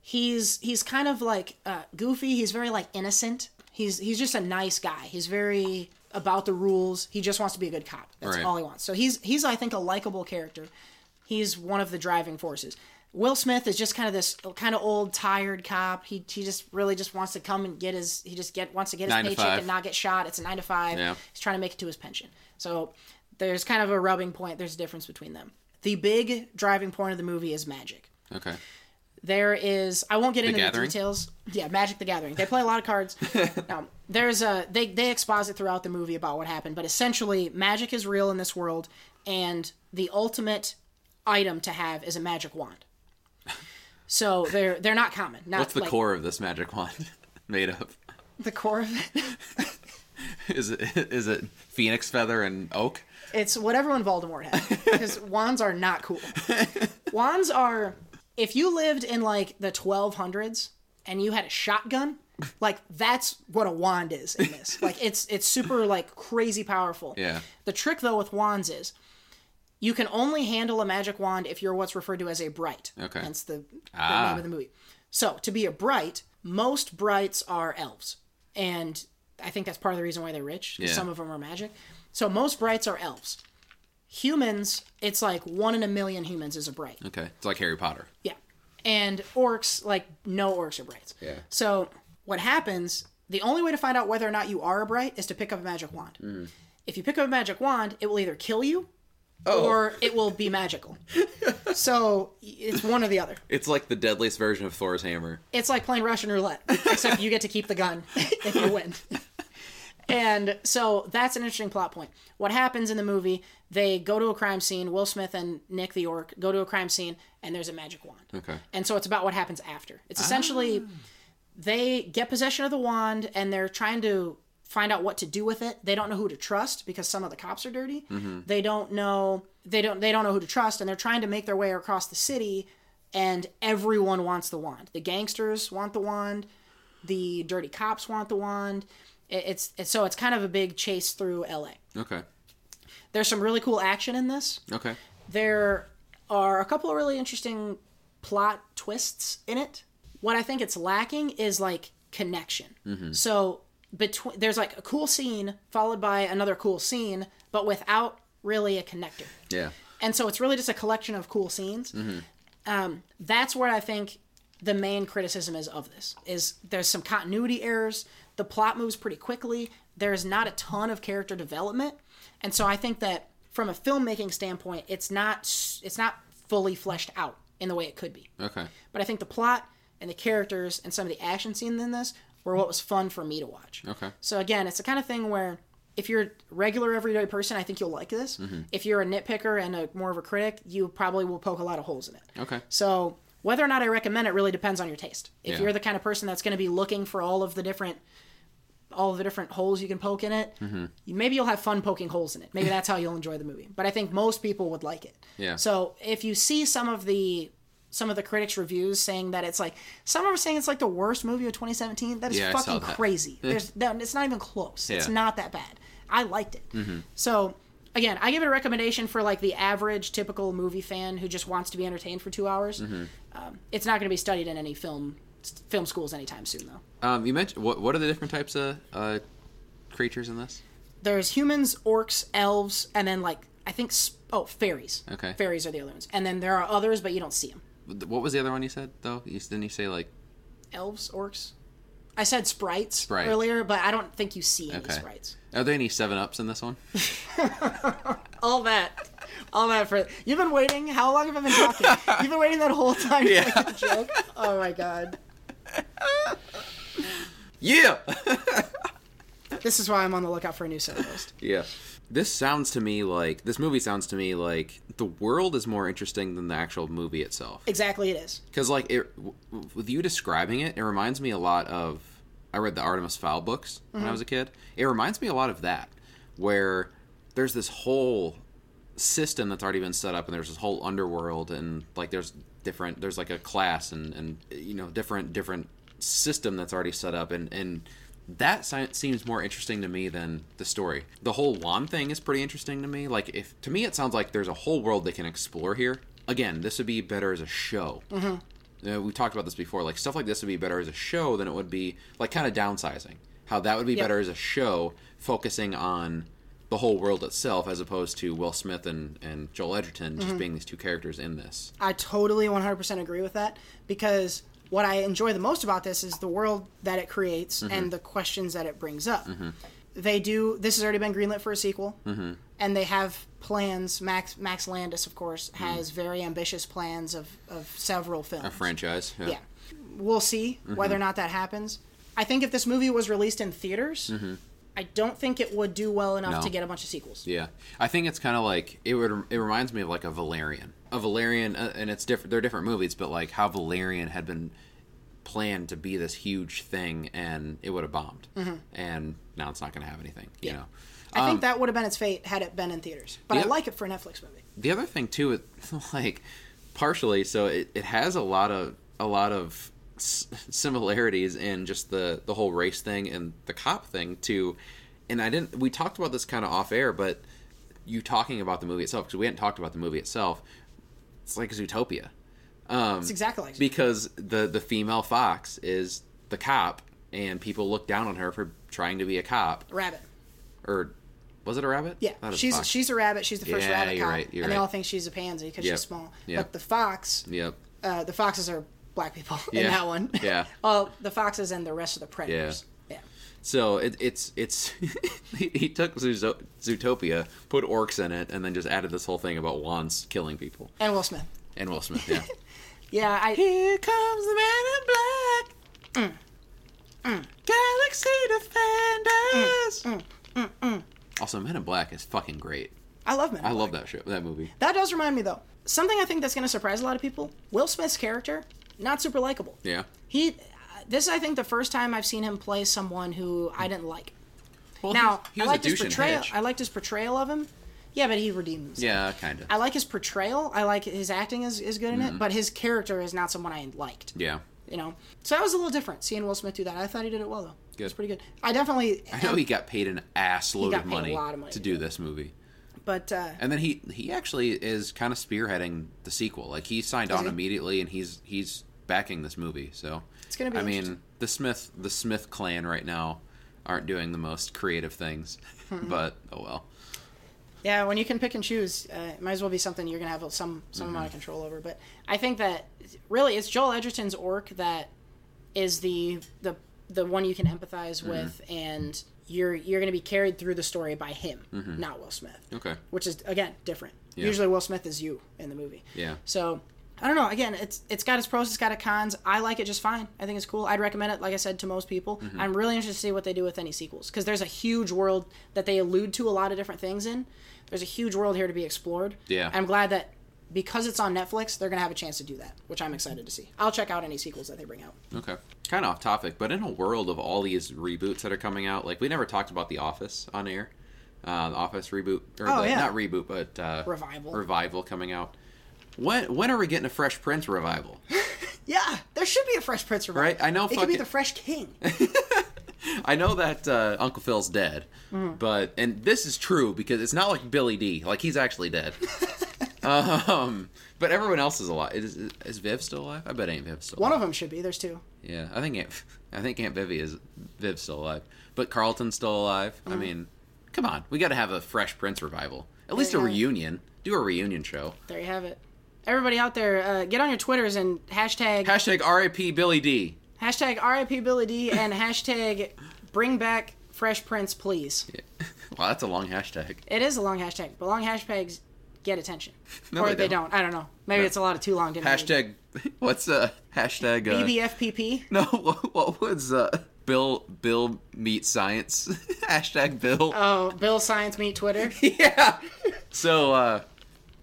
He's he's kind of like uh, goofy. He's very like innocent. He's he's just a nice guy. He's very about the rules. He just wants to be a good cop. That's Right. all he wants. So he's he's I think a likable character. He's one of the driving forces. Will Smith is just kind of this kind of old tired cop. He he just really just wants to come and get his he just get wants to get his Nine paycheck and not get shot. It's a nine to five. Yeah. He's trying to make it to his pension. So there's kind of a rubbing point. There's a difference between them. The big driving point of the movie is magic. Okay. There is I won't get into Gathering? the details. Yeah, Magic the Gathering. They play a lot of cards. now, *laughs* um, there's a they they exposit throughout the movie about what happened, but essentially magic is real in this world and the ultimate item to have is a magic wand. So they're they're not common. Not What's the like, core of this magic wand *laughs* made of? The core of it. *laughs* Is it is it phoenix feather and oak? It's what everyone Voldemort had. Because wands are not cool. Wands are if you lived in like the 1200s and you had a shotgun, *laughs* like that's what a wand is in this. Like it's it's super like crazy powerful. Yeah. The trick though with wands is you can only handle a magic wand if you're what's referred to as a bright. Okay. Hence the, the Ah. name of the movie. So to be a bright, most brights are elves. And I think that's part of the reason why they're rich. Yeah. Some of them are magic. So most brights are elves. Humans, it's like one in a million humans is a bright. Okay, it's like Harry Potter. Yeah. And orcs, like, no orcs are brights. Yeah. So what happens, the only way to find out whether or not you are a bright is to pick up a magic wand. Mm. If you pick up a magic wand, it will either kill you Oh. or it will be magical. *laughs* so it's one or the other. It's like the deadliest version of Thor's hammer. It's like playing Russian roulette, except you get to keep the gun *laughs* if you win. And so that's an interesting plot point. What happens in the movie, they go to a crime scene, Will Smith and Nick the Orc go to a crime scene, and there's a magic wand. Okay. And so it's about what happens after. It's essentially ah. they get possession of the wand and they're trying to find out what to do with it. They don't know who to trust because some of the cops are dirty. Mm-hmm. They don't know they don't they don't know who to trust and they're trying to make their way across the city and everyone wants the wand. The gangsters want the wand, the dirty cops want the wand. It- It's, it's so it's kind of a big chase through LA. Okay. There's some really cool action in this Okay. there are a couple of really interesting plot twists in it. What I think it's lacking is like connection. So between there's like a cool scene followed by another cool scene, but without really a connector. Yeah. And so it's really just a collection of cool scenes. Um, that's where I think the main criticism is of this is there's some continuity errors. The plot moves pretty quickly. There's not a ton of character development, and so I think that from a filmmaking standpoint, it's not it's not fully fleshed out in the way it could be. Okay. But I think the plot and the characters and some of the action scenes in this were what was fun for me to watch. Okay. So again, it's the kind of thing where if you're a regular everyday person, I think you'll like this. Mm-hmm. If you're a nitpicker and a more of a critic, you probably will poke a lot of holes in it. Okay. So whether or not I recommend it really depends on your taste. If Yeah. you're the kind of person that's going to be looking for all of the different all the different holes you can poke in it, Mm-hmm. maybe you'll have fun poking holes in it. Maybe that's how you'll enjoy the movie. But I think most people would like it. Yeah. So if you see some of the some of the critics' reviews saying that it's like some of them are saying it's like the worst movie of 2017. That is Yeah, fucking that. crazy. There's no, it's not even close. It's Yeah. Mm-hmm. not that bad. I liked it. So again, I give it a recommendation for like the average typical movie fan who just wants to be entertained for two hours. Mm-hmm. Um, it's not going to be studied in any film film schools anytime soon, though. Um, you mentioned what? What are the different types of uh, creatures in this? There's humans, orcs, elves, and then like I think oh fairies. Okay. Fairies are the other ones, and then there are others, but you don't see them. What was the other one you said though? You, didn't you say like? Elves, orcs. I said sprites Sprite. earlier, but I don't think you see any Okay. sprites. Are there any seven ups in this one? *laughs* All that, all that for you've been waiting. How long have I been talking? *laughs* You've been waiting that whole time to make a joke. Oh my god. *laughs* Yeah. *laughs* This is why I'm on the lookout for a new soda host. yeah. This sounds to me like this movie sounds to me like the world is more interesting than the actual movie itself. Exactly, it is. Because like it, w- with you describing it, it reminds me a lot of. I read the Artemis Fowl books when I mm-hmm. was a kid. It reminds me a lot of that, where there's this whole system that's already been set up, and there's this whole underworld, and like there's different. There's like a class, and and you know different different system that's already set up, and and that seems more interesting to me than the story. The whole wand thing is pretty interesting to me. Like if to me, it sounds like there's a whole world they can explore here. Again, this would be better as a show. Uh, we talked about this before. Like stuff like this would be better as a show than it would be like kind of downsizing. How that would be Yep. better as a show, focusing on the whole world itself, as opposed to Will Smith and and Joel Edgerton Mm-hmm. just being these two characters in this. I totally 100% agree with that because what I enjoy the most about this is the world that it creates mm-hmm. and the questions that it brings up. Mm-hmm. They do. This has already been greenlit for a sequel, mm-hmm. and they have plans. Max Max Landis, of course, has very ambitious plans of, of several films. A franchise. Yeah, we'll see whether or not that happens. I think if this movie was released in theaters, I don't think it would do well enough No. to get a bunch of sequels. Yeah, I think it's kind of like it would. It reminds me of like a Valerian, a Valerian, uh, and it's different. They're different movies, but like how Valerian had been planned to be this huge thing, and it would have bombed, and now it's not going to have anything. You Mm-hmm. Yeah. know, I Um, think that would have been its fate had it been in theaters. But I Yeah. like it for a Netflix movie. the other thing too, it *laughs* like partially, so it, it has a lot of a lot of s- similarities in just the the whole race thing and the cop thing too. And I didn't. We talked about this kind of off air, but you talking about the movie itself because we hadn't talked about the movie itself. It's like Zootopia. Um, It's exactly like because the the female fox is the cop, and people look down on her for trying to be a cop Rabbit. or Was it a rabbit? Yeah, she's fox. she's a rabbit. She's the first Yeah, rabbit you're cop, right, and they all think she's a pansy because Yep, she's small. yep. But the fox, Yep. uh, the foxes are black people *laughs* in that one. yeah. *laughs* well, the foxes and the rest of the predators. Yeah. So it, it's it's *laughs* he, he took Zootopia, put orcs in it, and then just added this whole thing about wands killing people. And Will Smith. And Will Smith, yeah. Yeah, I Here comes the man in black. Mm. Mm. Galaxy Defenders. Mm, also, Men in Black is fucking great. I love Men. I love that show, that movie. That does remind me though. Something I think that's going to surprise a lot of people. Will Smith's character not super likable. Yeah. He this is I think the first time I've seen him play someone who I didn't like. Well, Now, he, he I liked a his portrayal. I liked his portrayal of him. Yeah, but he redeemed himself. Yeah, kind of. I like his portrayal. I like his acting is, is good in Mm-hmm. it, but his character is not someone I liked. Yeah. You know, so that was a little different seeing Will Smith do that. I thought he did it well though. It was Good. pretty good. I definitely. I know he got paid an ass load of money, money to do this movie. But uh, And then he he actually is kind of spearheading the sequel. Like he signed on he? immediately, and he's he's backing this movie. So It's gonna be I mean, the Smith the Smith clan right now aren't doing the most creative things, *laughs* but oh well. yeah, when you can pick and choose, uh, it might as well be something you're gonna have some some Mm-hmm. amount of control over. But I think that really it's Joel Edgerton's orc that is the the the one you can empathize Mm-hmm. with, and you're you're gonna be carried through the story by him, not Will Smith. Okay. which is again different. Mm-hmm. Yeah. Usually Will Smith is you in the movie. Yeah. So I don't know. Again, it's it's got its pros, it's got its cons. I like it just fine. I think it's cool. I'd recommend it, like I said, to most people. Mm-hmm. I'm really interested to see what they do with any sequels because there's a huge world that they allude to a lot of different things in. There's a huge world here to be explored. Yeah. I'm glad that because it's on Netflix, they're gonna have a chance to do that, which I'm excited to see. I'll check out any sequels that they bring out. Okay. Kind of off topic, but in a world of all these reboots that are coming out, like we never talked about The Office on air. Uh, the Office reboot, or Oh, the, yeah. not reboot, but uh, Revival. Revival coming out. When when are we getting a Fresh Prince revival? *laughs* Yeah, there should be a Fresh Prince revival. Right, I know It could be the Fresh King. *laughs* I know that uh, Uncle Phil's dead, Mm-hmm. but and this is true because it's not like Billy Dee Like he's actually dead. *laughs* um, but everyone else is alive. Is, is Viv still alive? I bet Aunt Viv's still. Alive. One alive. of them should be. There's two. Yeah, I think Aunt, I think Aunt Vivi is Viv's still alive, but Carlton's still alive. Mm. I mean, come on, we got to have a Fresh Prince revival. At least a reunion. Do a reunion show. There you have it. Everybody out there, uh, get on your Twitters and hashtag Hashtag RIP Billy Dee hashtag RIP Billy Dee and hashtag Bring Back Fresh Prince, please. *laughs* Well, that's a long hashtag. It is a long hashtag, but long hashtags get attention, *laughs* No, or they they don't. don't. I don't know. Maybe No. it's a lot of too long. Didn't read. Hashtag. *laughs* What's uh hashtag? Uh, BBFPP. No, what, what was uh Bill Bill meet science hashtag Bill? Oh, Bill Science Meet Twitter. yeah. So uh,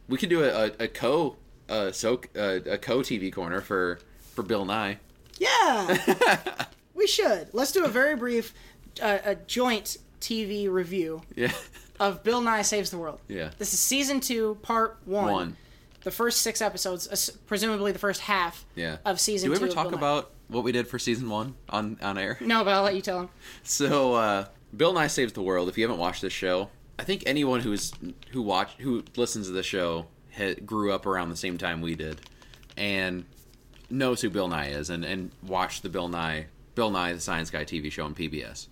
we could do a, a, a co uh, so uh, a co TV corner for for Bill Nye. Yeah, *laughs* we should. Let's do a very brief, uh, a joint TV review Yeah. of Bill Nye Saves the World. Yeah. This is season two, part one. One. The first six episodes, uh, presumably the first half Yeah. of season Do we ever talk about what we did for season one on on air? No, but I'll let you tell him. *laughs* So uh, Bill Nye Saves the World. If you haven't watched this show, I think anyone who's who watch who listens to the show grew up around the same time we did, and knows who Bill Nye is, and and watched the Bill Nye Bill Nye the Science Guy TV show on PBS.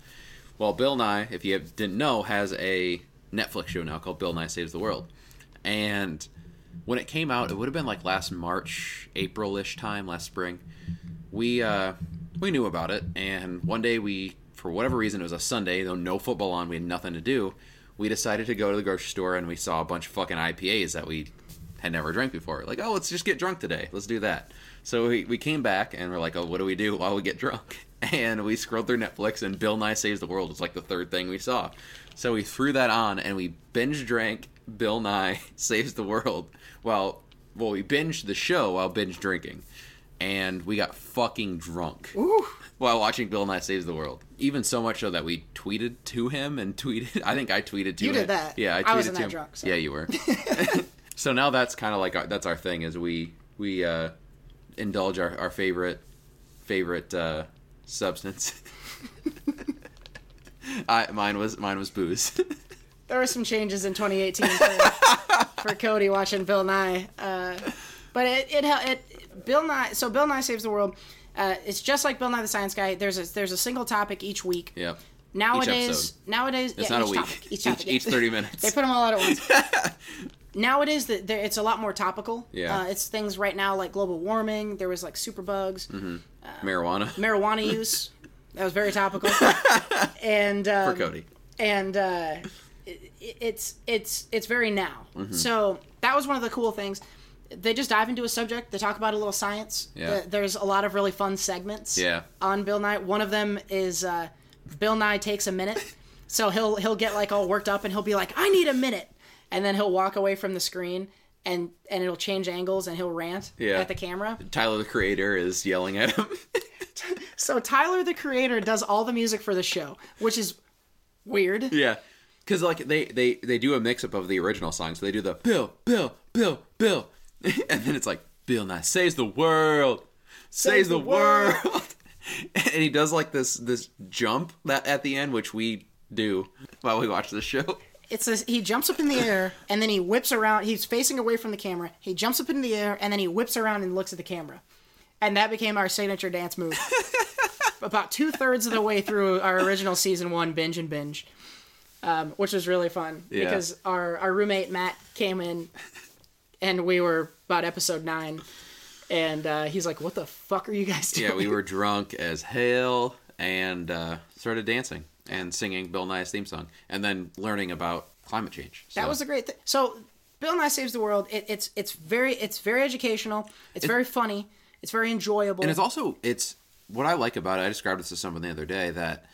Well, Bill Nye, if you didn't know, has a Netflix show now called Bill Nye Saves the World, and when it came out, it would have been like last March, April-ish time, last spring. We uh, we knew about it, and one day we, for whatever reason, it was a Sunday, though no football on, we had nothing to do. We decided to go to the grocery store, and we saw a bunch of fucking IPAs that we had never drank before. Like, oh, let's just get drunk today. Let's do that. So we, we came back, and we're like, oh, what do we do while we get drunk? *laughs* And we scrolled through Netflix, and Bill Nye Saves the World was like the third thing we saw. So we threw that on, and we binge drank Bill Nye *laughs* Saves the World. Well, well, we binged the show while binge drinking, and we got fucking drunk Ooh. while watching Bill Nye Saves the World. Even so much so that we tweeted to him and tweeted. *laughs* I think I tweeted to You him. did that. Yeah, I tweeted I wasn't to that him. drunk, so. Yeah, you were. So now that's kind of like our, that's our thing is we we uh, indulge our, our favorite favorite uh, substance. *laughs* I mine was mine was booze. *laughs* There were some changes in 2018 for, for Cody watching Bill Nye, uh, but it, it it Bill Nye. So Bill Nye saves the world. Uh, it's just like Bill Nye the Science Guy. There's a there's a single topic each week. Yeah. Nowadays, nowadays, It's yeah, not a each week. Topic, each, Each- topic, each yeah. 30 minutes. they put them all out at once. *laughs* nowadays, the, the, it's a lot more topical. Yeah. uh, it's things right now like global warming. There was like superbugs, Mm-hmm. Marijuana *laughs* marijuana use. That was very topical. *laughs* and um, for Cody. and uh, it, it's it's it's very now. Mm-hmm. So that was one of the cool things. They just dive into a subject. They talk about a little science. Yeah. Th- There's a lot of really fun segments. Yeah. On Bill Nye, one of them is uh, Bill Nye takes a minute. So he'll he'll get like all worked up and he'll be like, "I need a minute," and then he'll walk away from the screen and and it'll change angles and he'll rant Yeah. at the camera. Tyler the creator is yelling at him. *laughs* So Tyler the creator does all the music for the show, which is weird. yeah, because like they they they do a mix up of the original songs. So they do the Bill Bill Bill Bill, *laughs* and then it's like Bill Nye saves the world, saves the, the world. world, *laughs* and he does like this this jump that at the end, which we do while we watch the show. It says he jumps up in the air and then he whips around. He's facing away from the camera. He jumps up in the air and then he whips around and looks at the camera. And that became our signature dance move. *laughs* About two thirds of the way through our original season one binge and binge, um, which was really fun Yeah. because our, our roommate Matt came in and we were about episode nine. And uh, he's like, "What the fuck are you guys doing?" Yeah, we were drunk as hell and uh, started dancing and singing Bill Nye's theme song, and then learning about climate change. That was a great thing. So, Bill Nye Saves the World. It, it's it's very it's very educational. It's very funny. It's very enjoyable. and it's also it's what I like about it. I described this to someone the other day that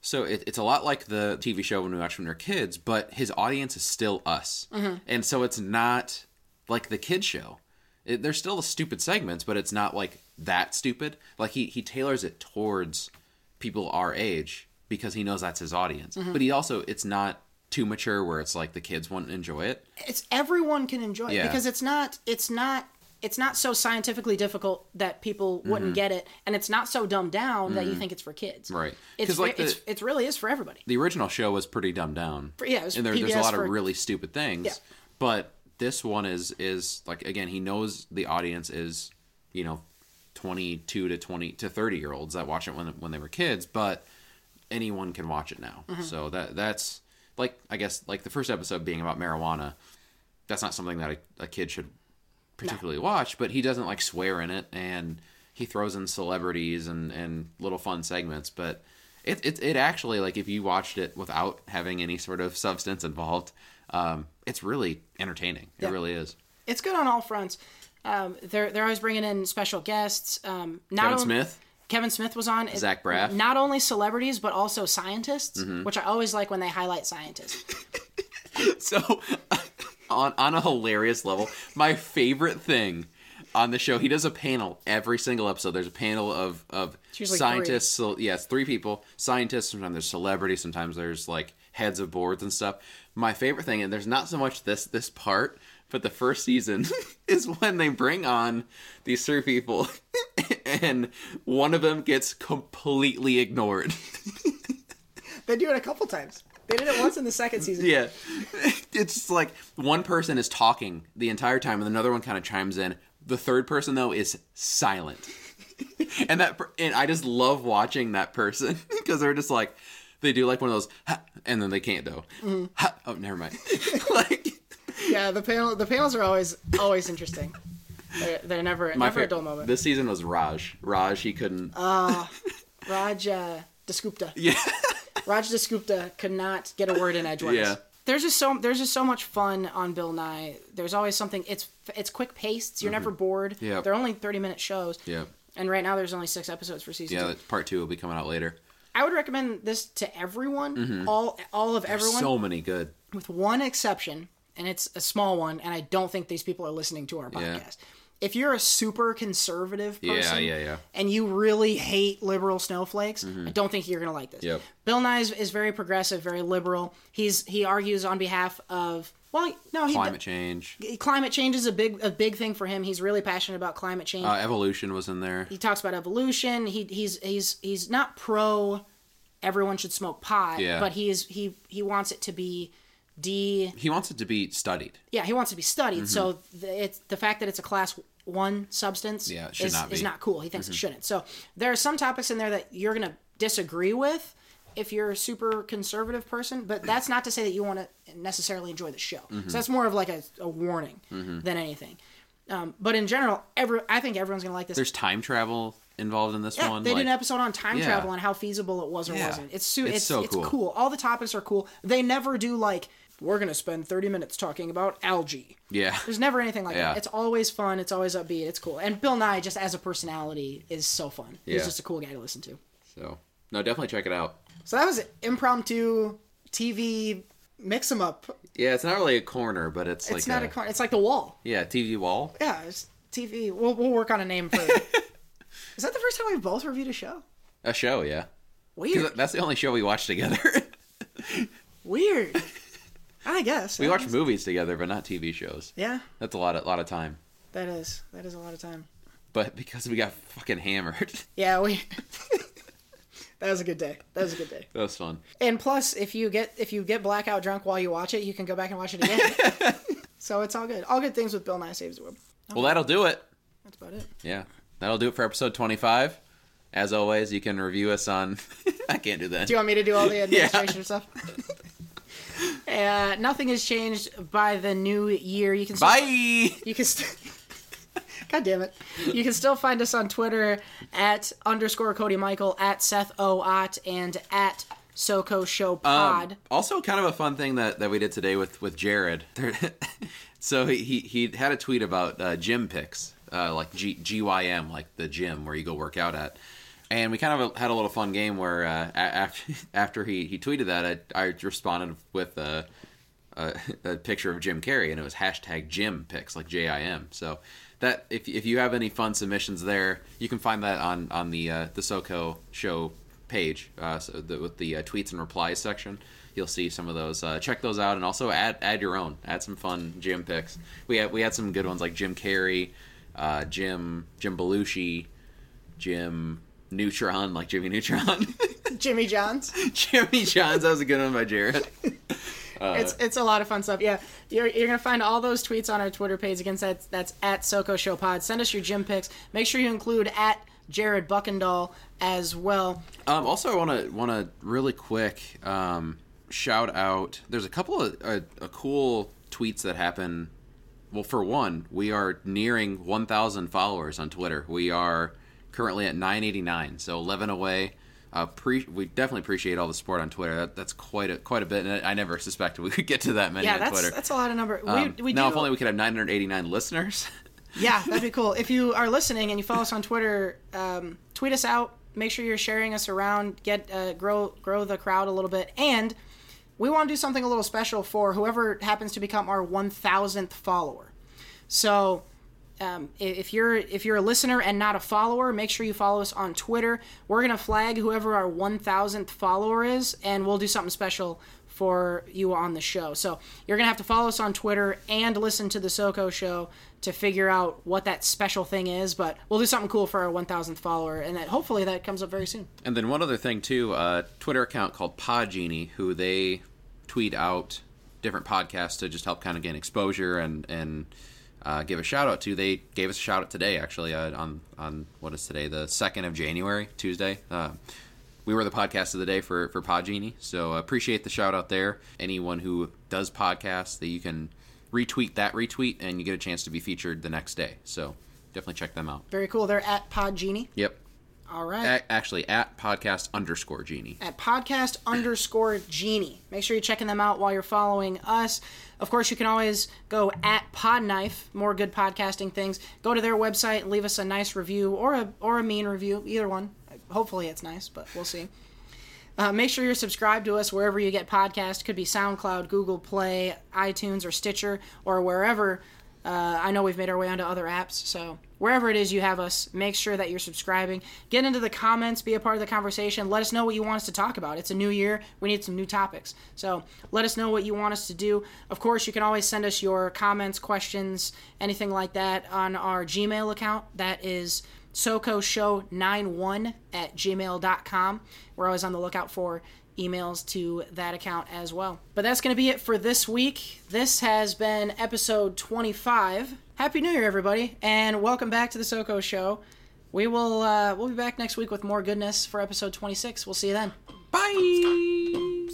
so it, it's a lot like the TV show when we watched when we were kids, but his audience is still us, Mm-hmm. and so it's not like the kids show. It, there's still the stupid segments, but it's not like that stupid. Like he he tailors it towards people our age because he knows that's his audience. Mm-hmm. But he also it's not too mature where it's like the kids won't enjoy it. it's everyone can enjoy it because it's not it's not it's not so scientifically difficult that people wouldn't Mm-hmm. get it, and it's not so dumbed down that you think it's for kids. Right. It's like, ve- it's it really is for everybody. the original show was pretty dumbed down. yeah, it was and there, there's a lot for- of really stupid things. Yeah. But this one is is like again, he knows the audience is you know twenty two to twenty to thirty year olds that watch it when when they were kids, but anyone can watch it now. Mm-hmm. So that that's like I guess like the first episode being about marijuana. That's not something that a, a kid should particularly watch, but he doesn't like swear in it, and he throws in celebrities and and little fun segments. But it it it actually like if you watched it without having any sort of substance involved, um, it's really entertaining. It Yeah. really is. It's good on all fronts. Um, they're they're always bringing in special guests. Um, not Kevin on- Smith, Kevin Smith was on. Zach Braff. Mm-hmm. Not only celebrities, but also scientists, which I always like when they highlight scientists. *laughs* so on on a hilarious level, my favorite thing on the show, he does a panel every single episode. There's a panel of of scientists. So yes, three people, scientists. Sometimes there's celebrities. Sometimes there's like heads of boards and stuff. My favorite thing, and there's not so much this this part, but the first season *laughs* is when they bring on these three people, *laughs* *laughs* and one of them gets completely ignored. *laughs* they do it a couple times. They did it once in the second season. Yeah. *laughs* It's like one person is talking the entire time and another one kind of chimes in. The third person though is silent. and that and I just love watching that person because they're just like they do like one of those ha, and then they can't though. Mm-hmm. Ha, oh, never mind. like Yeah, the panel the panels are always always interesting. They're, they're never my never a fa- dull moment. This season was Raj. Raj he couldn't Ah, Raj uh, Dasgupta. *laughs* Yeah. Raj Dasgupta could not get a word in edgewise. Yeah. There's just so there's just so much fun on Bill Nye. There's always something. It's it's quick paced. You're never bored. Mm-hmm. Yeah. They're only 30 minute shows. Yeah. And right now there's only six episodes for season Yeah, two. part 2 will be coming out later. I would recommend this to everyone, all all of everyone, Mm-hmm. So many good. with one exception, and it's a small one. And I don't think these people are listening to our Yeah. If you're a super conservative person, Yeah, yeah, yeah. and you really hate liberal snowflakes, I don't think you're gonna like this. Mm-hmm. Yep. Bill Nye is, is very progressive, very liberal. He's he argues on behalf of well, no, he Climate change. climate change is a big a big thing for him. He's really passionate about climate change. Uh, evolution was in there. he talks about evolution. He he's he's he's not pro everyone should smoke pot, Yeah. but he is he he wants it to be de He wants it to be studied. yeah he wants it to be studied. So the, it's the fact that it's a class one substance Mm-hmm. Yeah, is, not is be. Mm-hmm. not cool. He thinks it shouldn't. So there are some topics in there that you're gonna disagree with, if you're a super conservative person, but *clears throat* that's not to say that you want to necessarily enjoy the show. Mm-hmm. So that's more of like a, a warning than anything. Um, but in general, every I think everyone's gonna like this. There's time travel involved in this Yeah, one. they like- did an episode on time Yeah. travel and how feasible it was or Yeah. wasn't. It's su- It's it's so it's cool. cool. All the topics are cool. They never do like we're gonna spend thirty minutes talking about algae. Yeah. There's never anything like Yeah. that. It's always fun. It's always upbeat. It's cool. And Bill Nye, just as a personality, is so fun. Yeah. He's just a cool guy to listen to. So no, definitely check it out. So that was impromptu TV mix mix 'em up. Yeah, it's not really a corner, but it's, like It's like not a, a, con- It's like the wall. yeah TV wall. Yeah, it's TV. We'll we'll work on a name for. *laughs* Is that the first time we've both reviewed a show? A show, yeah. Weird. That's the only show we watch together. *laughs* Weird. I guess. we I watch guess. movies together, but not TV shows. Yeah, That's a lot of lot of time. that is that is a lot of time. But because we got fucking hammered, *laughs* Yeah, we. *laughs* that was a good day. That was a good day. that was fun. And plus, if you get if you get blackout drunk while you watch it, you can go back and watch it again. *laughs* so it's all good. All good things with Bill Nye Saves the World. Well, that'll do it. That's about it. Yeah, that'll do it for episode 25. As always, you can review us on. I can't do that. Do you want me to do all the administration stuff? Uh, nothing has changed by the new year. You can still, Bye. You can. St- *laughs* God damn it! You can still find us on Twitter at underscore Cody Michael at Seth O Ott and at SoCo Show Pod. Um, also, kind of a fun thing that, that we did today with with Jared. *laughs* So he he he had a tweet about uh, gym picks, uh, like G, GYM, like the gym where you go work out at. And we kind of had a little fun game where uh, after *laughs* after he, he tweeted that, I, I responded with a, a, a picture of Jim Carrey, and it was hashtag Jim picks, like J I M. So that if if you have any fun submissions there, you can find that on on the uh, the SoCo show page uh, so the, with the uh, tweets and replies section. You'll see some of those. Uh, check those out, and also add add your own. Add some fun Jim picks. We had we had some good ones like Jim Carrey, uh, Jim Jim Belushi, Jim Neutron, like Jimmy Neutron, *laughs* Jimmy Johns. Jimmy Johns. That was a good one by Jared. *laughs* it's it's a lot of fun stuff. Yeah, you're, you're gonna find all those tweets on our Twitter page. Again, that's that's at SoCo Show Pod. Send us your gym picks. Make sure you include at Jared Buckendall as well. Um, also, I want to want to really quick um, shout out. There's a couple of uh, uh, cool tweets that happen. Well, for one, we are nearing 1,000 followers on Twitter. We are currently at 989, so 11 away. Uh, pre- we definitely appreciate all the support on Twitter. That, that's quite a quite a bit, and I never suspected we could get to that many Yeah, on that's Twitter. that's a lot of number. Um, we we now, do. if only we could have 989 listeners. *laughs* Yeah, that'd be cool. If you are listening and you follow us on Twitter, um, tweet us out. Make sure you're sharing us around. Get uh, grow grow the crowd a little bit, and we want to do something a little special for whoever happens to become our 1,000th follower. So. Um, if you're if you're a listener and not a follower, make sure you follow us on Twitter. We're gonna flag whoever our 1,000th follower is, and we'll do something special for you on the show. So you're gonna have to follow us on Twitter and listen to the SoCo show to figure out what that special thing is. But we'll do something cool for our 1,000th follower, and that hopefully that comes up very soon. And then one other thing too, a Twitter account called Podgenie, who they tweet out different podcasts to just help kind of gain exposure and and uh, give a shout out to. They gave us a shout out today, actually, uh, on on what is today, the second of January, Tuesday. Uh, we were the podcast of the day for for Podgenie, so appreciate the shout out there. Anyone who does podcasts, that you can retweet that retweet, and you get a chance to be featured the next day. So definitely check them out. Very cool. They're at Pod Genie. Yep. All right. A- actually, at podcast underscore genie. at podcast underscore genie. Make sure you're checking them out while you're following us. Of course, you can always go at Podknife, more good podcasting things. Go to their website leave us a nice review or a or a mean review, either one. Hopefully, it's nice, but we'll see. Uh, make sure you're subscribed to us wherever you get podcasts. Could be SoundCloud, Google Play, iTunes, or Stitcher, or wherever. Uh, I know we've made our way onto other apps, so wherever it is you have us, make sure that you're subscribing. Get into the comments, be a part of the conversation. Let us know what you want us to talk about. It's a new year, we need some new topics. So let us know what you want us to do. Of course, you can always send us your comments, questions, anything like that on our Gmail account. That is SoCoShow91 at gmail.com. We're always on the lookout for emails to that account as well. But that's going to be it for this week. This has been episode 25. Happy New Year, everybody, and welcome back to the SoCo Show. We will uh, we'll be back next week with more goodness for episode 26. We'll see you then. Bye.